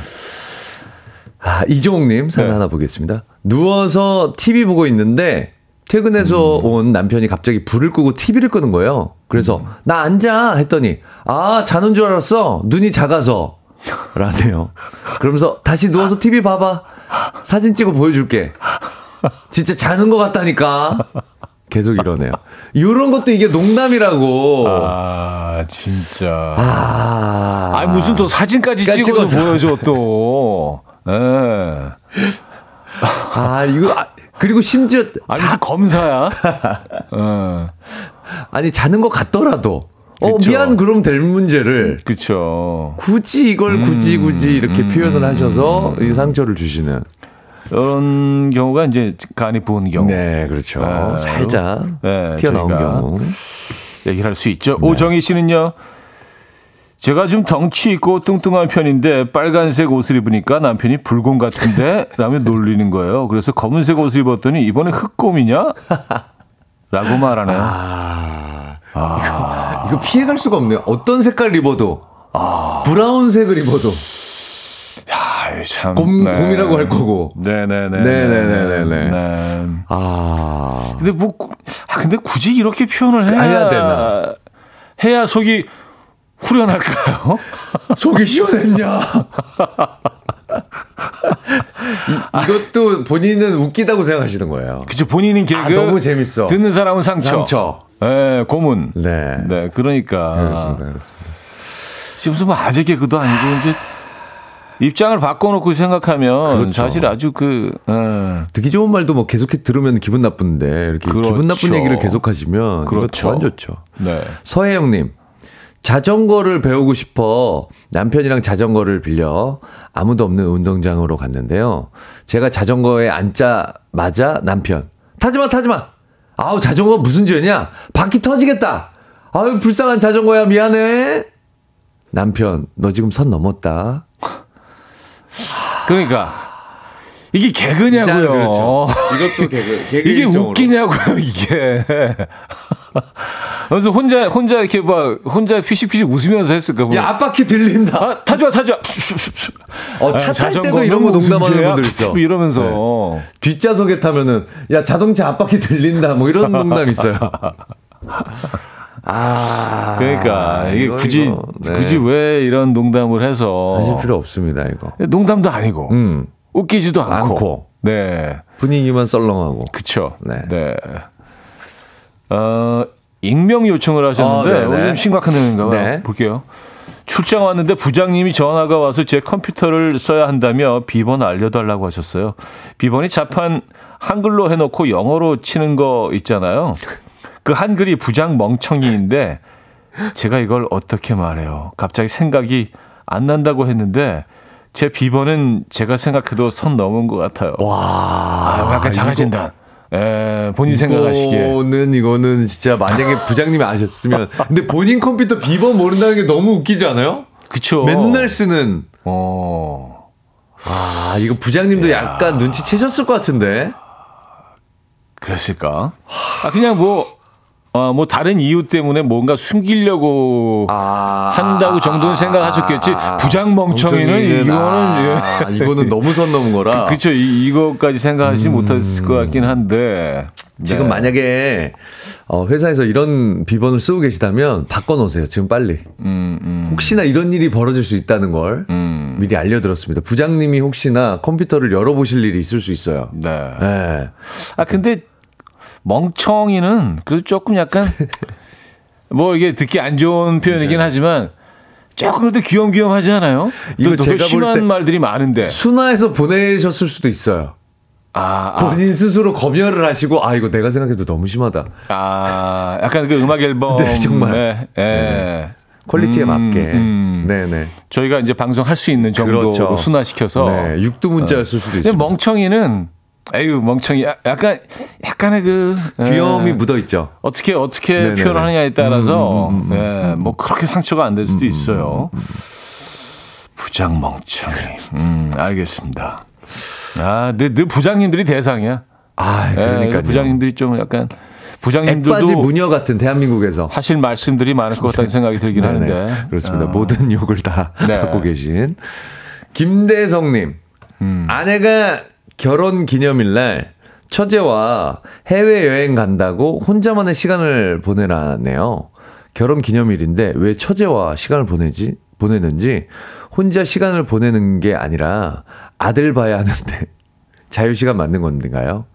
아, 이종욱님 사연 네. 하나 보겠습니다. 누워서 TV 보고 있는데 퇴근해서 온 남편이 갑자기 불을 끄고 TV를 끄는 거예요. 그래서 나 앉아 했더니 아 자는 줄 알았어 눈이 작아서 라네요. 그러면서 다시 누워서 TV 봐봐 사진 찍어 보여줄게. 진짜 자는 것 같다니까. 계속 이러네요. 이런 것도 이게 농담이라고. 아, 진짜. 아, 아, 무슨 또 사진까지 까지 찍어서 찍어서. 보여줘, 또. 예. 아 이거 아, 그리고 심지어 아니, 무슨 검사야? 예. 아니 자는 것 같더라도 어 그쵸. 미안 그럼 될 문제를 그쵸. 굳이 이걸 굳이 굳이 이렇게 표현을 하셔서 이 상처를 주시는 이런 경우가 이제 간이 부은 경우. 네 그렇죠 아, 살짝 네, 튀어나온 경우 얘기를 할 수 있죠. 오정희 씨는요. 제가 좀 덩치 있고 뚱뚱한 편인데 빨간색 옷을 입으니까 남편이 불곰 같은데 라며 놀리는 거예요. 그래서 검은색 옷을 입었더니 이번에 흑곰이냐? 라고 말하네요. 아, 이거 피해갈 수가 없네요 어떤 색깔 입어도 브라운색을 입어도 아이, 참. 곰, 곰이라고 할 거고 네네네. 네네네네네. 네. 아 근데 뭐, 구- 아, 근데 굳이 이렇게 표현을 해야, 해야 되나? 해야 속이 후련할까요? 속이 시원했냐 이, 이것도 본인은 웃기다고 생각하시는 거예요 그치, 본인은 개그. 아, 너무 재밌어. 듣는 사람은 상처. 상처. 예, 고문. 네 네, 그러니까. 그렇습니다 그렇습니다 지금 무슨 뭐 아재 개그도 아니고 이제 입장을 바꿔놓고 생각하면 그렇죠. 사실 아주 그 예. 듣기 좋은 말도 뭐 계속해 들으면 기분 나쁜데 이렇게 그렇죠. 기분 나쁜 얘기를 계속하시면 그렇죠. 더안 좋죠. 네. 서혜영님, 자전거를 배우고 싶어 남편이랑 자전거를 빌려 아무도 없는 운동장으로 갔는데요. 제가 자전거에 앉자마자 남편, 타지마, 타지마! 아우, 자전거 무슨 죄냐? 바퀴 터지겠다! 아유, 불쌍한 자전거야, 미안해! 남편, 너 지금 선 넘었다. 그러니까 이게 개그냐고요. 그렇죠. 이것도 개그, 개그 이게 일종으로. 웃기냐고요, 이게. 그래서 혼자, 혼자 이렇게 막, 혼자 피식피식 웃으면서 했을까, 보면. 야, 앞바퀴 들린다. 아, 타자, 타자. 어, 차탈 자전거 때도 이런 거 농담하는? 분들 있어. 이러면서. 뒷좌석에 타면은 야 자동차 앞바퀴 들린다 뭐 이런 농담 있어요. 아 그러니까 이게 이거, 굳이 이거. 네. 굳이 왜 이런 농담을 해서 하실 필요 없습니다 이거. 농담도 아니고 음 웃기지도 않고. 않고. 네. 분위기만 썰렁하고. 그쵸. 네. 네. 어, 익명 요청을 하셨는데, 어, 좀 심각한 내용인가 봐요. 네. 볼게요. 출장 왔는데 부장님이 전화가 와서 제 컴퓨터를 써야 한다며 비번 알려달라고 하셨어요. 비번이 자판 한글로 해놓고 영어로 치는 거 있잖아요. 그 한글이 부장 멍청이인데 제가 이걸 어떻게 말해요? 갑자기 생각이 안 난다고 했는데 제 비번은 제가 생각해도 선 넘은 것 같아요. 와 아, 약간 자가진단. 예, 본인 생각하시기에. 이거는 이거는 진짜 만약에 부장님이 아셨으면 근데 본인 컴퓨터 비번 모른다는 게 너무 웃기지 않아요? 그쵸. 맨날 쓰는 어. 아 이거 부장님도 약간 눈치채셨을 것 같은데. 그랬을까? 아, 그냥 뭐, 어, 뭐 다른 이유 때문에 뭔가 숨기려고 아, 한다고 정도는 생각하셨겠지. 부장 멍청이는 이거는, 아, 예. 이거는 너무 선 넘은 거라. 그쵸. 이, 이거까지 생각하지 못했을 것 같긴 한데. 지금 네. 만약에 어, 회사에서 이런 비번을 쓰고 계시다면 바꿔놓으세요. 지금 빨리. 음, 음, 혹시나 이런 일이 벌어질 수 있다는 걸 음. 미리 알려드렸습니다. 부장님이 혹시나 컴퓨터를 열어보실 일이 있을 수 있어요. 네. 네. 아, 근데 멍청이는 그래도 조금 약간 뭐 이게 듣기 안 좋은 표현이긴 하지만 조금 그래도 귀염귀염하지 않아요? 이거 또 제가 심한 때- 말들이 많은데. 순화해서 보내셨을 수도 있어요. 아, 아, 본인 스스로 검열을 하시고 아 이거 내가 생각해도 너무 심하다. 아, 약간 그 음악 앨범. 네, 정말. 예, 예. 퀄리티에 음, 맞게. 음. 네네. 저희가 이제 방송할 수 있는 정도로 그렇죠. 순화시켜서. 네, 육두 문자였을 수도 근데 있어요. 멍청이는 에휴 멍청이 야- 약간 약간의 그 예, 귀여움이 묻어 있죠. 어떻게 어떻게 네네네. 음, 표현하느냐에 따라서 예, 뭐 그렇게 상처가 안 될 수도 있어요. 부장 멍청이. 음, 알겠습니다. 아, 늘, 늘 부장님들이 대상이야. 아, 예, 그러니까 부장님들이 좀 약간 부장님들도 무녀 같은 대한민국에서 하실 말씀들이 많을 것 같다는 생각이 들긴 네네. 하는데. 그렇습니다. 어, 모든 욕을 다 네. 받고 계신 김대성님 음. 아내가 결혼 기념일날 처제와 해외 여행 간다고 혼자만의 시간을 보내라네요. 결혼 기념일인데 왜 처제와 시간을 보내지 보내는지 혼자 시간을 보내는 게 아니라 아들 봐야 하는데 자유 시간 맞는 건가요?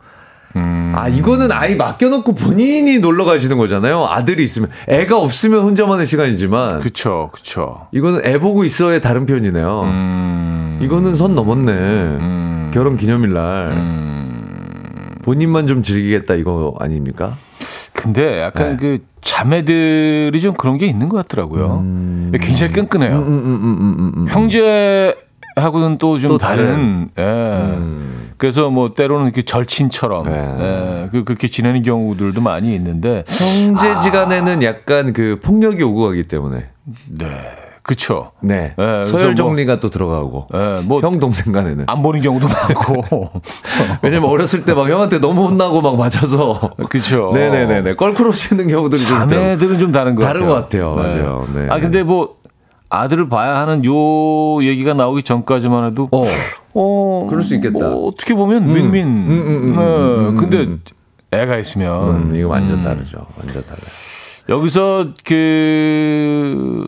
음. 아, 이거는 아이 맡겨놓고 본인이 놀러 가시는 거잖아요. 아들이 있으면. 애가 없으면 혼자만의 시간이지만. 그쵸, 그쵸. 이거는 애 보고 있어야 다른 편이네요. 음, 이거는 선 넘었네. 음, 결혼 기념일 날. 음. 본인만 좀 즐기겠다 이거 아닙니까? 근데 약간 네. 그 자매들이 좀 그런 게 있는 것 같더라고요. 굉장히 끈끈해요. 음, 음, 음, 음, 음, 음. 형제 하고는 또좀또 다른. 예. 음. 그래서 뭐 때로는 이렇게 절친처럼 네. 예. 그 그렇게 지내는 경우들도 많이 있는데. 형제지간에는 약간 그 폭력이 오고 가기 때문에. 네, 그쵸. 네. 그래서 서열 뭐- 정리가 또 들어가고. 예, 뭐. 형 동생 간에는. 안 보는 경우도 많고. 왜냐면 어렸을 때 막 형한테 너무 혼나고 막 맞아서. 그쵸. 네네네네. 껄끄러지는 경우들이 좀 있더라고요. 자매들은 좀 다른 것 다른 같아요. 것 같아요. 맞아요. 네. 아 근데 뭐 아들을 봐야 하는 요 얘기가 나오기 전까지만 해도 어. 어, 그럴 수 있겠다. 뭐 어떻게 보면 윈윈. 음, 음, 음, 네. 음, 음, 근데 음. 애가 있으면 음, 이거 완전 음. 다르죠. 완전 달라요. 여기서 그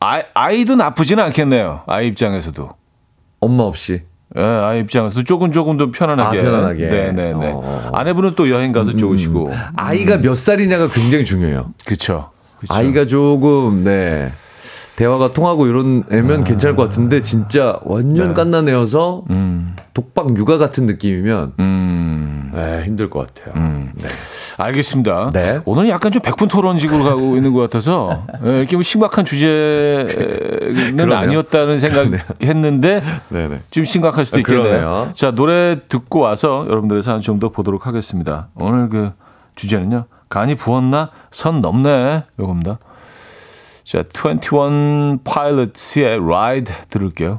아이, 아이도 나쁘지는 않겠네요. 아이 입장에서도. 엄마 없이. 예, 아이 입장에서도 조금 조금 더 편안하게. 아, 편안하게. 네 네 네. 어, 어. 아내분은 또 여행 가서 좋으시고. 아이가 몇 살이냐가 굉장히 중요해요. 그렇죠. 아이가 조금 네. 대화가 통하고 이런 애면 괜찮을 것 같은데 진짜 완전 네. 깐난애여서 음, 독박 육아 같은 느낌이면 음. 네, 힘들 것 같아요. 네. 알겠습니다. 네. 오늘 약간 좀 백분 토론식으로 가고 있는 것 같아서 예, 이렇게 뭐 심각한 주제는. 아니었다는 생각했는데 네네. 좀 심각할 수도 아, 있겠네요. 자 노래 듣고 와서 여러분들의 사연 좀 더 보도록 하겠습니다. 오늘 그 주제는요. 간이 부었나 선 넘네 요겁니다. 자 21 Pilots의 Ride 들을게요.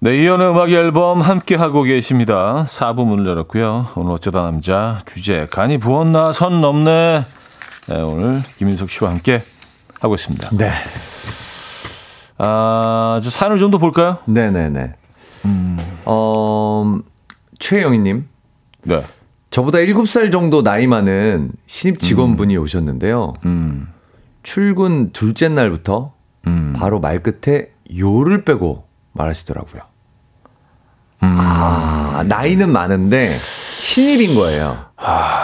네, 이현의 음악 앨범 함께 하고 계십니다. 4부 문을 열었고요. 오늘 어쩌다 남자 주제 간이 부었나 선 넘네. 네, 오늘 김인석 씨와 함께 하고 있습니다. 네. 아, 저 사연을 좀 더 볼까요? 네네네. 어, 최영희님. 네. 저보다 7살 정도 나이 많은 신입 직원분이 오셨는데요. 음. 출근 둘째 날부터 음. 바로 말끝에 요를 빼고 말하시더라고요. 음. 아, 나이는 많은데 신입인 거예요.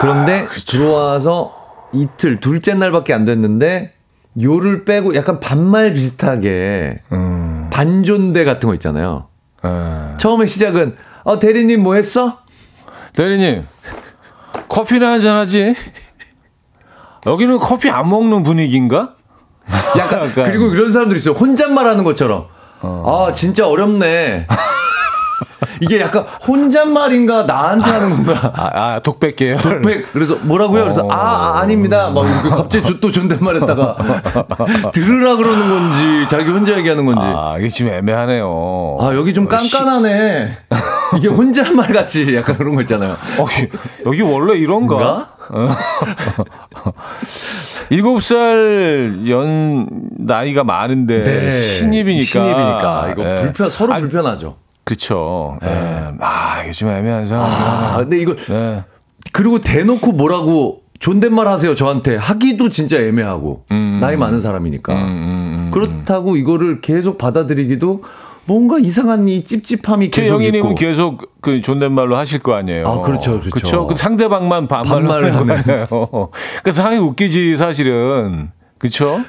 그런데 들어와서 이틀, 둘째 날밖에 안 됐는데 요를 빼고 약간 반말 비슷하게 음. 반존대 같은 거 있잖아요. 에. 처음에 시작은 어, 대리님 뭐 했어? 대리님, 커피나 한잔 하지? 여기는 커피 안 먹는 분위기인가? 약간, 약간. 그리고 이런 사람들 있어요. 혼잣말 하는 것처럼. 아, 진짜 어렵네. 이게 약간 혼잣말인가 나한테 하는 건가? 아, 아 독백 계열. 독백. 그래서 뭐라고요? 그래서 아, 아 아 닙니다. 막 이렇게 갑자기 저- 또 존댓말 했다가 들으라 그러는 건지 자기 혼자 얘기하는 건지. 아, 아, 이게 지금 애매하네요. 여기 좀 깐깐하네. 이게 혼잣말 같이 약간 그런 거 있잖아요. 어, 여기 원래 이런가? 뭔가? 일곱 살연 나이가 많은데 네. 신입이니까. 신입이니까. 이거 예. 불편, 서로 아, 불편하죠. 그쵸. 예. 아, 좀 애매한 상황이긴 아. 근데 이거 네. 그리고 대놓고 뭐라고 존댓말 하세요 저한테 하기도 진짜 애매하고 음. 나이 많은 사람이니까 그렇다고 이거를 계속 받아들이기도 뭔가 이상한 이 찝찝함이 계속 있고 최영희님은 계속 그 존댓말로 하실 거 아니에요. 아, 그렇죠, 그렇죠. 그쵸? 그 상대방만 반말로 하는. 거예요. 그래서 상당히 웃기지 사실은. 그쵸?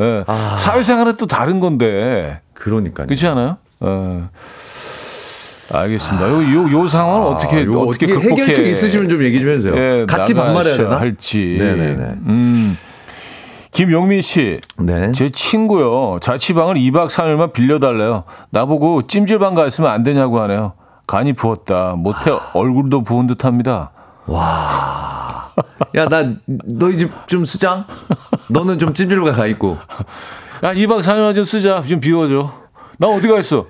예. 아. 사회생활은 또 다른 건데. 그러니까요. 그렇지 않아요? 어. 알겠습니다. 요, 요, 요 상황을 아, 어떻게, 어떻게, 어떻게 극복해 해결책 있으시면 좀 얘기 좀 해주세요. 예, 같이 반말해야 되나? 할지. 네네네. 음. 김용민 씨. 네. 제 친구요. 자취방을 2박 3일만 빌려달래요. 나보고 찜질방 가 있으면 안 되냐고 하네요. 간이 부었다. 못해 얼굴도 부은 듯 합니다. 야, 나 너희 집 좀 쓰자. 너는 좀 찜질방 가 있고. 야, 2박 3일만 좀 쓰자. 좀 비워줘. 나 어디 가 있어?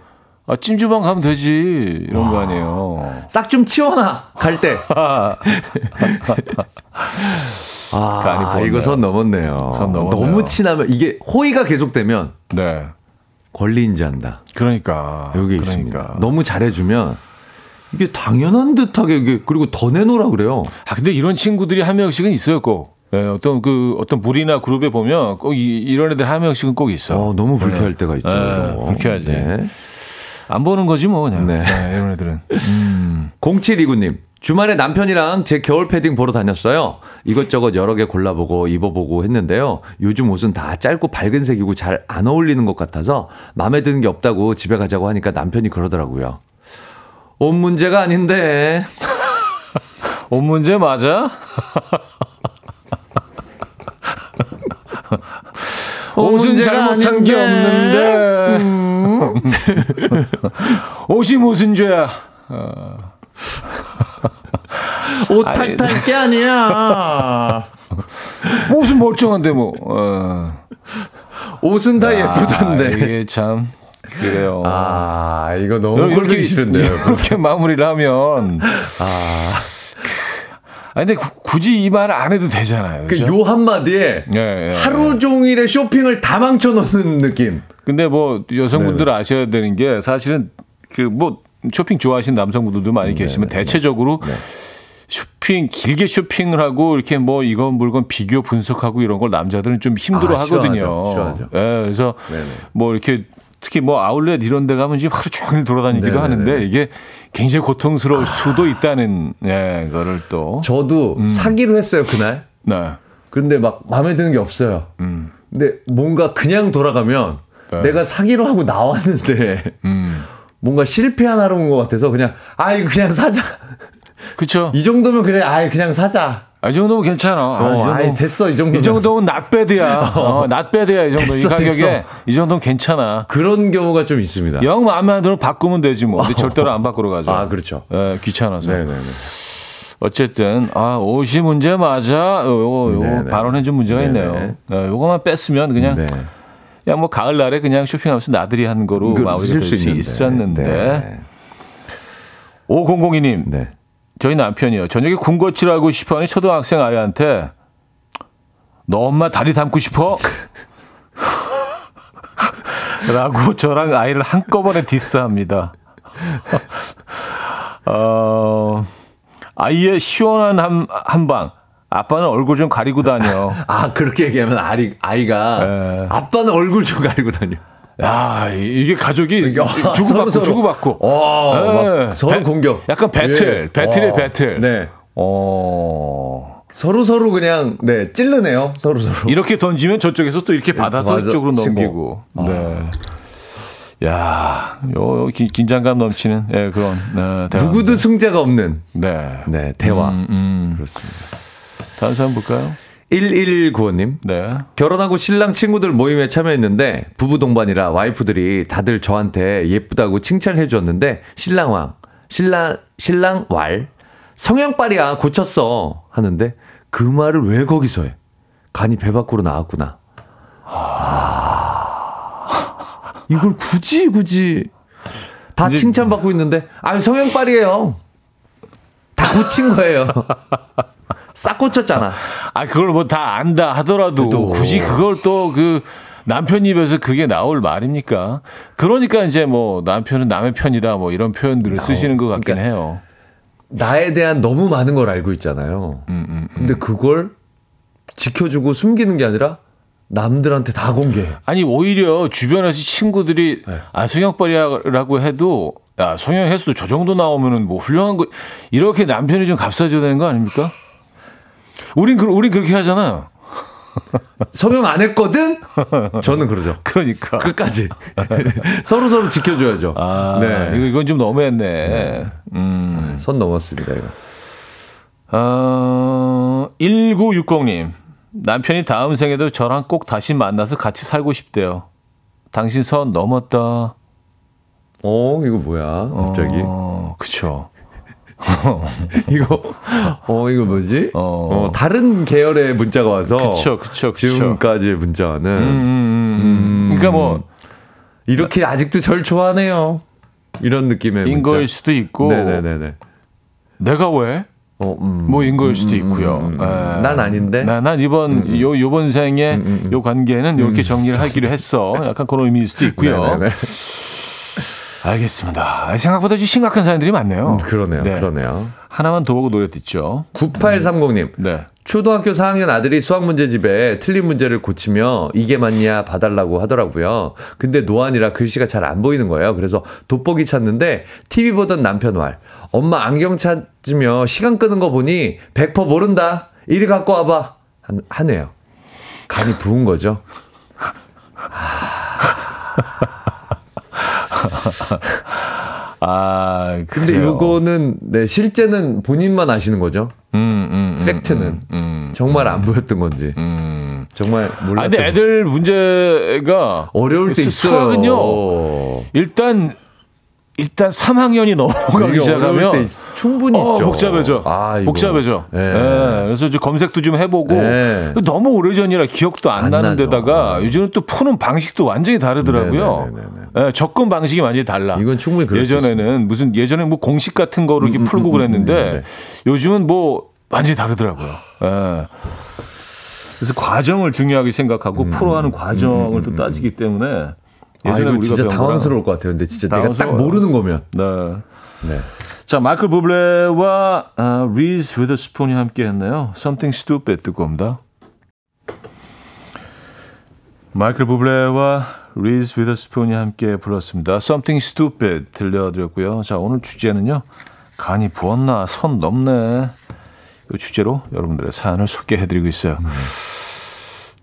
아, 찜질방 가면 되지. 이런 거 아니에요. 싹 좀 치워놔. 갈 때. 간이 아, 부었네요. 이거 선 넘었네요. 선 넘었네요. 너무 친하면 이게 호의가 계속되면 네. 권리인지한다. 그러니까. 여기 그러니까. 있습니다. 너무 잘해주면 이게 당연한 듯하게 이게 그리고 더 내놓으라 그래요. 아, 근데 이런 친구들이 한 명씩은 있어요, 꼭. 예, 어떤 그, 어떤 무리나 그룹에 보면 꼭 이, 이런 애들 한 명씩은 꼭 있어. 어, 너무 불쾌할 때가 있죠. 네. 불쾌하지. 네. 안 보는 거지 뭐, 그냥. 네. 네, 이런 애들은. 음. 0729님. 주말에 남편이랑 제 겨울 패딩 보러 다녔어요. 이것저것 여러 개 골라보고 입어보고 했는데요. 요즘 옷은 다 짧고 밝은 색이고 잘 안 어울리는 것 같아서 마음에 드는 게 없다고 집에 가자고 하니까 남편이 그러더라고요. 옷 문제가 아닌데. 옷 문제 맞아? 옷은 잘못한 게 아닌데. 없는데. 옷이 무슨 죄야? 옷 탈탈 게 아니야. 옷은 멀쩡한데 뭐. 어. 옷은 다 아, 예쁘던데. 이게 참 그래요. 아, 이거 너무 꼴보기 싫은데요. 이렇게 마무리를 하면 아 근데 구- 굳이 이말안 해도 되잖아요. 그 그죠? 요 한마디에 예, 예, 하루 종일의 쇼핑을 다 망쳐놓는 느낌. 근데 뭐 여성분들 네. 아셔야 되는 게 사실은 그뭐 쇼핑 좋아하시는 남성분들도 많이 네, 계시면 대체적으로 쇼핑 길게 쇼핑을 하고 이렇게 뭐 이건 물건 비교 분석하고 이런 걸 남자들은 좀 힘들어 아, 하거든요. 싫어하죠. 예, 그래서 네네. 뭐 이렇게 특히 뭐 아울렛 이런 데 가면 지금 하루 종일 돌아다니기도 네네네. 하는데 이게 굉장히 고통스러울 수도 있다는 예, 거를 또 저도 음. 사기로 했어요 그날. 네. 근데 막 마음에 드는 게 없어요. 근데 뭔가 그냥 돌아가면 음. 네. 내가 사기로 하고 나왔는데 음. 뭔가 실패하는 것 같아서 그냥 아 이거 그냥 사자. 그렇죠. 이 정도면 그래 아 그냥 사자. 아, 이 정도면 괜찮아. 아, 어, 이 정도면- 아이 됐어 이 정도면. 이 정도면 낫배드야. 어, 낫배드야, 이 정도. 됐어, 이 가격에. 됐어. 이 정도면 괜찮아. 그런 경우가 좀 있습니다. 영 마음에 안 들면 바꾸면 되지 뭐. 근데 절대로 안 바꾸러 가죠. 아 그렇죠. 예, 귀찮아서. 네네네. 어쨌든, 아, 옷이 문제 맞아. 요, 요, 요 네네. 발언에 좀 문제가 네네. 있네요. 예, 요거만 뺐으면 그냥, 네. 그냥 뭐 가을날에 그냥 쇼핑하면서 나들이 한 거로 그, 마무리가 쓸될수 있는데. 있었는데. 네. 5002님, 네. 저희 남편이요. 저녁에 군것질하고 싶어 하는 초등학생 아이한테 너 엄마 다리 담고 싶어? 라고 저랑 아이를 한꺼번에 디스합니다. 어, 아이의 시원한 한, 한 방. 아빠는 얼굴 좀 가리고 다녀. 아 그렇게 얘기하면 아이 아이가 예. 아빠는 얼굴 좀 가리고 다녀. 야, 이게 가족이 야, 주고받고 서로. 주고받고. 어, 예. 막 서로 배- 공격. 약간 배틀, 예. 배틀의 어, 배틀. 네. 어. 서로 서로 그냥 네 찔르네요. 서로 서로. 이렇게 던지면 저쪽에서 또 이렇게 받아서 맞아. 이쪽으로. 넘기고. 아. 네. 야, 요 기- 긴장감 넘치는 예, 그런 네, 대화. 누구도 승자가 없는 네. 네 대화. 음, 음. 그렇습니다. 다른 사람 볼까요? 1195님. 네. 결혼하고 신랑 친구들 모임에 참여했는데 부부 동반이라 와이프들이 다들 저한테 예쁘다고 칭찬해 줬는데 신랑왕 신랑 신랑 왈 성형빨이야 고쳤어 하는데 그 말을 왜 거기서 해? 간이 배 밖으로 나왔구나. 아, 이걸 굳이 굳이. 다 칭찬받고 있는데 아니 성형빨이에요. 다 고친 거예요 싹 고쳤잖아 아, 그걸 뭐 다 안다 하더라도 또. 굳이 그걸 또 그 남편 입에서 그게 나올 말입니까? 그러니까 이제 뭐 남편은 남의 편이다 뭐 이런 표현들을 쓰시는 것 같긴 그러니까 해요. 나에 대한 너무 많은 걸 알고 있잖아요. 음, 근데 그걸 지켜주고 숨기는 게 아니라 남들한테 다 공개해. 아니 오히려 주변에서 친구들이 네. 아 성형빨이라고 해도 야 성형했어도 저 정도 나오면은 뭐 훌륭한 거 이렇게 남편이 좀 값사줘야 되는 거 아닙니까? 우린 그 우린 그렇게 하잖아요. 성형 안 했거든? 저는 그러죠. 그러니까 끝까지. 서로 서로 지켜줘야죠. 아 네. 이거 이건 좀 너무했네. 음. 선 넘었습니다, 이거. 어, 1960님 남편이 다음 생에도 저랑 꼭 다시 만나서 같이 살고 싶대요. 당신 선 넘었다. 어, 이거 뭐야, 갑자기. 어, 그쵸. 이거, 어, 이거 뭐지? 어. 어, 다른 계열의 문자가 와서. 그쵸, 그쵸, 그쵸. 지금까지의 문자는. 음, 음, 음. 그러니까 뭐 이렇게 아직도 절 좋아하네요. 이런 느낌의 문자. 인 거일 수도 있고 네네네네. 내가 왜? 어, 음. 뭐 인 거일 수도 있고요. 음, 음, 음. 에. 난 아닌데? 난, 난 이번 요 요번 생에 음, 음, 음. 요 관계는 이렇게 정리를 하기로 했어. 약간 그런 의미일 수도 있고요. 네네네. 알겠습니다. 아, 생각보다 좀 심각한 사연들이 많네요. 음, 그러네요. 네. 그러네요. 하나만 더 보고 노래 듣죠. 9830님. 네. 초등학교 4학년 아들이 수학 문제집에 틀린 문제를 고치며 이게 맞냐 봐달라고 하더라고요. 근데 노안이라 글씨가 잘 안 보이는 거예요. 그래서 돋보기 찾는데 TV 보던 남편 말. 엄마 안경 찾으며 시간 끄는 거 보니 100% 모른다. 이리 갖고 와봐. 한- 하네요. 간이 부은 거죠. 아, 근데 그래요. 요거는 네, 실제는 본인만 아시는 거죠. 음, 음, 음, 팩트는 음, 음, 정말 안 보였던 건지. 음. 정말 아, 몰랐던 근데 애들 문제가 어려울 때 수- 있어요. 수학은요. 일단 일단 3학년이 넘어가기 시작하면 충분히 어. 복잡해져. 아. 복잡해져. 예. 예, 그래서 이제 검색도 좀 해보고 예. 너무 오래전이라 기억도 안, 안 나는. 데다가 아. 요즘은 또 푸는 방식도 완전히 다르더라고요. 네네네네네. 예, 접근 방식이 완전히 달라. 이건 충분히 예전에는 무슨 예전에 뭐 공식 같은 거를 이렇게 풀고 그랬는데 음, 네. 요즘은 뭐 완전히 다르더라고요. 예. 그래서 과정을 중요하게 생각하고 프로하는 과정을 또 따지기 때문에 아, 예전에 이거 우리가 진짜 당황스러울 것 같아요. 근데 진짜 내가 딱 당황스러워요. 모르는 거면. 네. 네. 자, 마이클 부블레와 아, 리즈 위더스푼이 함께 했네요. Something Stupid 듣고 옵니다. 마이클 부블레와 리즈 위더스푼이 함께 불렀습니다. Something Stupid 들려드렸고요. 자, 오늘 주제는요. 간이 부었나 선 넘네. 이 주제로 여러분들의 사연을 소개해드리고 있어요.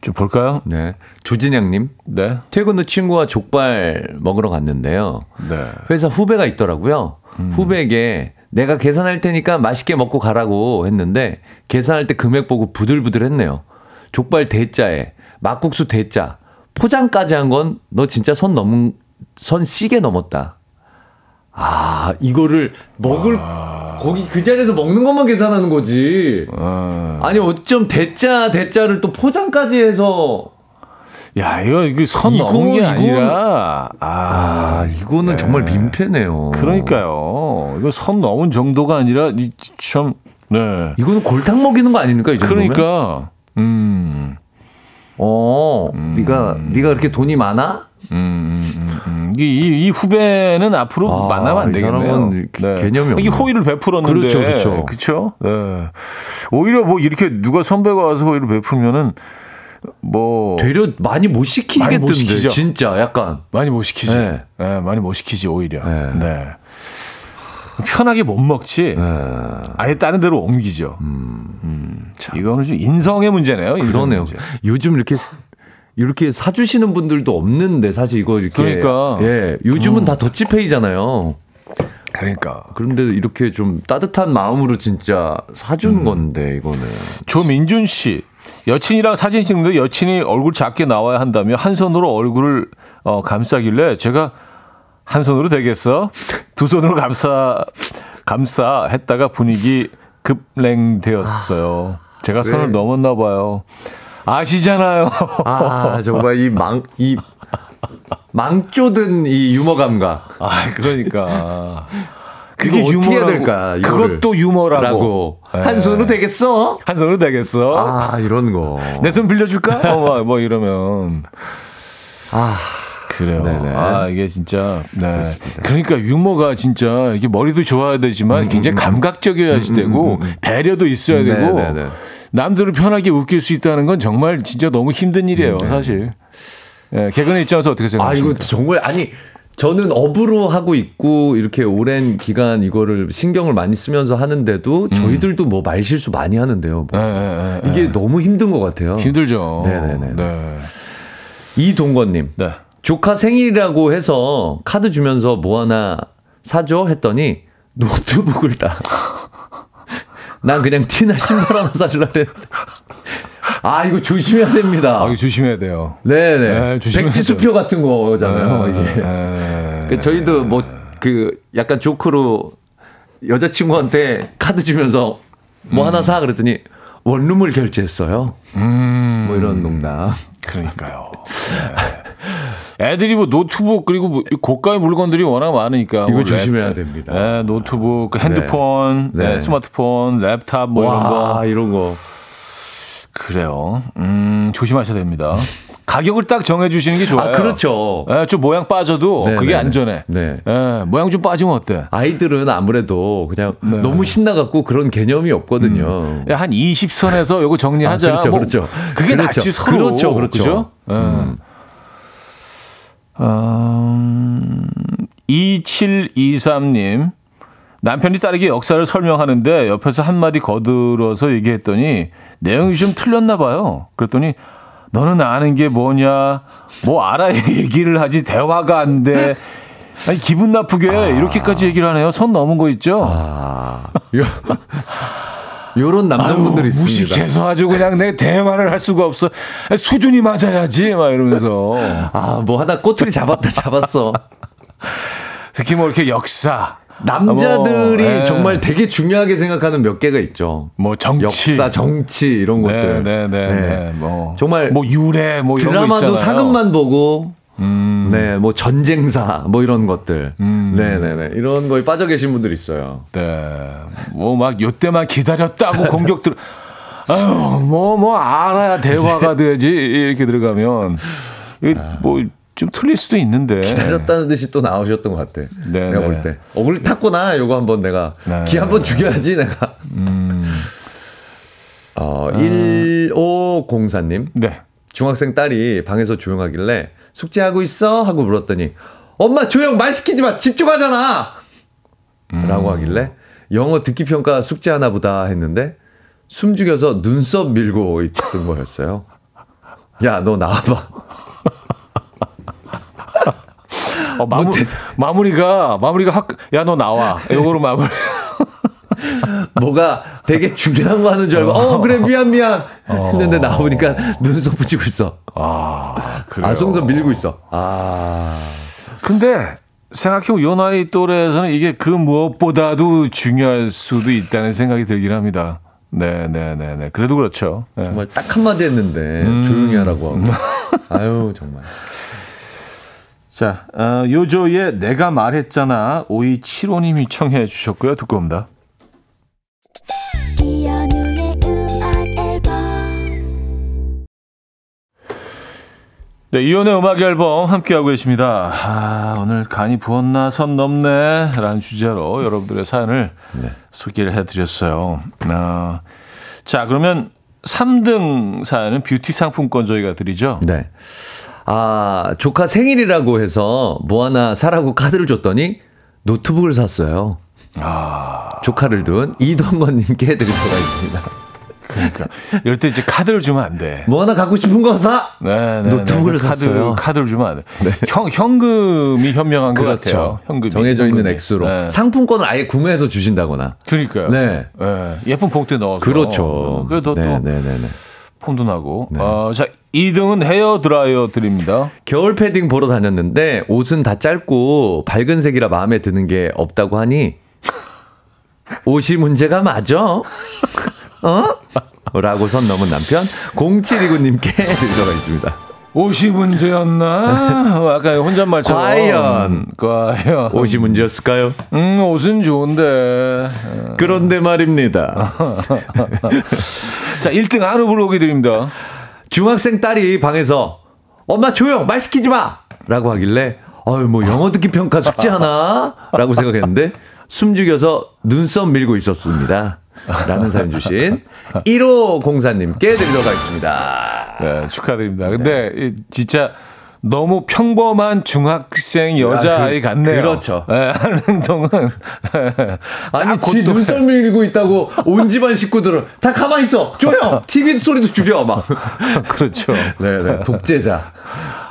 좀 볼까요? 네. 조진양님. 네. 퇴근 후 친구와 족발 먹으러 갔는데요. 네. 회사 후배가 있더라고요. 후배에게 내가 계산할 테니까 맛있게 먹고 가라고 했는데 계산할 때 금액 보고 부들부들했네요. 족발 대짜에 막국수 대짜 포장까지 한 건 너 진짜 선 넘은 선 시계 넘었다. 아 이거를 먹을 거기 그 자리에서 먹는 것만 계산하는 거지. 어, 아니 어쩜 대짜 대짜를 또 포장까지 해서 야, 이거, 이거 선 이거, 넘은 게 아니라, 아, 아 이거는 정말 민폐네요. 그러니까요. 이거 선 넘은 정도가 아니라 이 참 네. 이거는 골탕 먹이는 거 아닙니까 이 정도면? 그러니까 음. 어, 네가 네가 그렇게 돈이 많아? 음, 음, 음. 이, 이, 이 후배는 앞으로 아, 만나면 안이 되겠네요. 사람은 개- 개념이 이게. 호의를 베풀었는데. 그렇죠, 그렇죠. 그렇죠. 네. 오히려 뭐 이렇게 누가 선배가 와서 호의를 베풀면은 뭐 되려 많이 못 많이 못 시키겠던데. 진짜 약간. 많이 못 시키지. 네. 네, 많이 못 시키지 오히려. 네. 네. 편하게 못 먹지. 아예 다른 데로 옮기죠. 음, 이거는 좀 인성의 문제네요. 인성의. 문제. 요즘 이렇게 이렇게 사주시는 분들도 없는데 사실 이거 이렇게 그러니까. 예 요즘은 다 더치페이잖아요. 그러니까. 그런데 이렇게 좀 따뜻한 마음으로 진짜 사주는 음. 건데 이거는 조민준 씨. 여친이랑 사진 찍는데 여친이 얼굴 작게 나와야 한다며 한 손으로 얼굴을 어, 감싸길래 제가 한 손으로 되겠어? 두 손으로 감싸 감싸 했다가 분위기 급랭되었어요. 제가 선을 왜? 넘었나 봐요. 아시잖아요. 아 정말 이 망 이 망조든 이 유머 감각. 아, 그러니까. 그게 어떻게 해야. 될까? 이거를. 그것도 유머라고. 라고. 예. 한 손으로 되겠어? 한 손으로 되겠어? 아, 이런 거. 내 손 빌려줄까? 어, 뭐, 뭐 이러면. 아, 그래요. 네네. 아, 이게 진짜. 네. 그러니까 유머가 진짜 이게 머리도 좋아야 되지만 굉장히 감각적이어야 되고 배려도 있어야 네, 되고 네, 네. 남들을 편하게 웃길 수 있다는 건 정말 진짜 너무 힘든 일이에요, 사실. 예, 개그의 입장에서 어떻게 아, 생각하십니까? 이거 정말, 아니, 저는 업으로 하고 있고, 이렇게 오랜 기간 이거를 신경을 많이 쓰면서 하는데도, 저희들도 뭐 말실수 많이 하는데요. 뭐. 예, 예, 예, 이게 너무 힘든 것 같아요. 힘들죠. 네네네. 네. 이동건님. 네. 조카 생일이라고 해서 카드 주면서 뭐 하나 사줘? 했더니, 노트북을 따. 난 그냥 티나 신발 하나 사주려 했는데. 아, 이거 조심해야 됩니다. 아, 이거 조심해야 돼요. 네네. 네, 조심해야 백지 수표 같은 거잖아요. 이게. 예. 그 저희도 뭐 그 약간 조크로 여자친구한테 카드 주면서 뭐 하나 사 그랬더니 원룸을 결제했어요. 음. 뭐 이런 농담. 그러니까요. 네. 애들이 뭐 노트북 그리고 뭐 고가의 물건들이 워낙 많으니까 이거 뭐 조심해야 랩- 됩니다. 네, 노트북, 그 핸드폰, 네. 네, 네. 스마트폰, 랩탑 뭐 이런 거 와, 이런 거. 그래요. 음, 조심하셔야 됩니다. 가격을 딱 정해 주시는 게 좋아요. 아, 그렇죠. 네, 좀 모양 빠져도 네, 그게 네, 안전해. 네. 네, 모양 좀 빠지면 어때? 아이들은 아무래도 그냥 네. 너무 신나갖고 그런 개념이 없거든요. 야, 한 20선에서 요거 정리하자. 아, 그렇죠, 뭐 그렇죠. 그게 그렇죠. 낫지 서로. 그렇죠, 그렇죠. 그죠? 음. 음, 2723님. 남편이 딸에게 역사를 설명하는데 옆에서 한마디 거들어서 얘기했더니 내용이 좀 틀렸나 봐요. 그랬더니 너는 아는 게 뭐냐? 뭐 알아야 얘기를 하지 대화가 안 돼. 아니 기분 나쁘게 이렇게까지 얘기를 하네요. 선 넘은 거 있죠? 아, 요, 요런 남성분들이 있습니다. 무식해서 아주 그냥 내 대화를 할 수가 없어. 수준이 맞아야지 막 이러면서 아, 뭐 하나 꼬투리 잡았다 잡았어. 특히 뭐 이렇게 역사, 남자들이 뭐, 예. 정말 되게 중요하게 생각하는 몇 개가 있죠. 뭐 정치, 역사, 정치 이런 것들. 네, 네, 네, 네. 네. 뭐 정말 뭐 유래, 뭐 드라마도. 사극만 보고 음, 네, 뭐 전쟁사, 뭐 이런 것들. 네, 네, 네. 이런 거에 빠져 계신 분들 있어요. 네. 뭐 막 요때만 기다렸다고 공격들. 아유, 뭐, 뭐, 알아야 대화가 되지. 이렇게 들어가면. 뭐, 좀 틀릴 수도 있는데. 기다렸다는 듯이 또 나오셨던 것 같아. 네, 내가 네. 볼 때. 어, 우리 탔구나. 요거 한번 내가. 네. 기 한번 죽여야지, 내가. 어, 1504님. 네. 중학생 딸이 방에서 조용하길래 숙제하고 있어? 하고 물었더니 엄마 조용 말 시키지 마 집중하잖아 라고 하길래 영어 듣기 평가 숙제 하나 보다 했는데 숨죽여서 눈썹 밀고 있던 거였어요. 야 너 나와봐. 어, 마무, 마무리가, 마무리가 확, 야, 너 나와. 요거로 마무리. 뭐가 되게 중요한 거 하는 줄 알고 어 그래 미안 미안 했는데 나오니까 눈썹 붙이고 있어. 아, 그래요. 아 속눈썹 밀고 있어. 아 근데 생각해보면 요 나이 또래에서는 이게 그 무엇보다도 중요할 수도 있다는 생각이 들긴 합니다. 네, 네, 네, 네. 그래도 그렇죠. 네. 정말 딱 한마디 했는데 조용히 하라고 하고. 아유 정말. 자, 어, 요조의 내가 말했잖아. 5275님이 청해 주셨고요. 듣고 옵니다. 이현우의 음악 앨범 네, 이혼의 음악 앨범 함께하고 계십니다. 아, 오늘 간이 부었나 선 넘네 라는 주제로 여러분들의 사연을 소개를 해드렸어요. 아, 자, 그러면 3등 사연은 뷰티 상품권 저희가 드리죠. 네. 아, 조카 생일이라고 해서 뭐 하나 사라고 카드를 줬더니 노트북을 샀어요. 조카를 둔 이동건님께 드리도록 하겠습니다. 그러니까 이럴 때 이제 카드를 주면 안 돼. 뭐 하나 갖고 싶은 거 사! 네, 네, 노트북을 네. 카드, 샀어요. 카드 를 주면 안 돼. 현, 현금이 현명한 것 같아요. 그렇죠. 현금이. 정해져 있는 현금이. 액수로. 네. 상품권을 아예 구매해서 주신다거나. 그러니까요. 네. 네. 예쁜 봉투에 넣어서. 그렇죠. 그래도 네, 또 네, 네, 네. 폼도 나고. 어, 자, 2등은 헤어 드라이어 드립니다. 겨울 패딩 보러 다녔는데 옷은 다 짧고 밝은 색이라 마음에 드는 게 없다고 하니 옷이 문제가 맞아? 어? 라고 선 넘은 남편 0729님께 드리도록 하겠습니다. 옷이 문제였나? 어, 아까 혼잣말처럼. 과연. 과연. 옷이 문제였을까요? 음, 옷은 좋은데. 그런데 말입니다. 자, 1등 한우 불고기 드립니다. 중학생 딸이 방에서 엄마 조용 말 시키지 마! 라고 하길래 아유 뭐 영어 듣기 평가 숙제 하나 라고 생각했는데 숨죽여서 눈썹 밀고 있었습니다. 라는 사연 주신 1504님께 드리도록 하겠습니다. 네, 축하드립니다. 근데 이 진짜 너무 평범한 중학생 여자아이 아, 그- 같네요. 그렇죠. 네, 하는 행동은. 아니 딱지 눈썹 밀고 있다고 온 집안 식구들은 다 가만히 있어 조용 TV 소리도 줄여 막 그렇죠. 네 네 독재자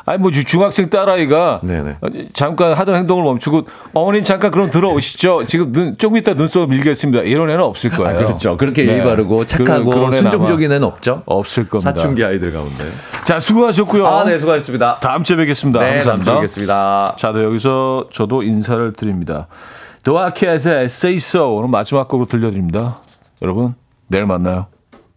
아니 뭐 주- 중학생 딸아이가 네네. 잠깐 하던 행동을 멈추고 어머니 잠깐 그럼 들어오시죠. 지금 눈, 조금 이따 눈썹 밀겠습니다. 이런 애는 없을 거예요. 아, 그렇죠 그렇게 예의 네. 바르고 착하고 그런- 그런 애는 순종적인 애는 없죠 없을 겁니다. 사춘기 아이들 가운데 자 수고하셨고요. 아 네 수고하셨습니다 다음 주에 뵙겠습니다. 네, 다음 감사합니다. 주에 뵙겠습니다. 자, 네, 여기서 저도 인사를 드립니다. 도아키아의 Say So 오늘 마지막 곡으로 들려드립니다. 여러분 내일 만나요.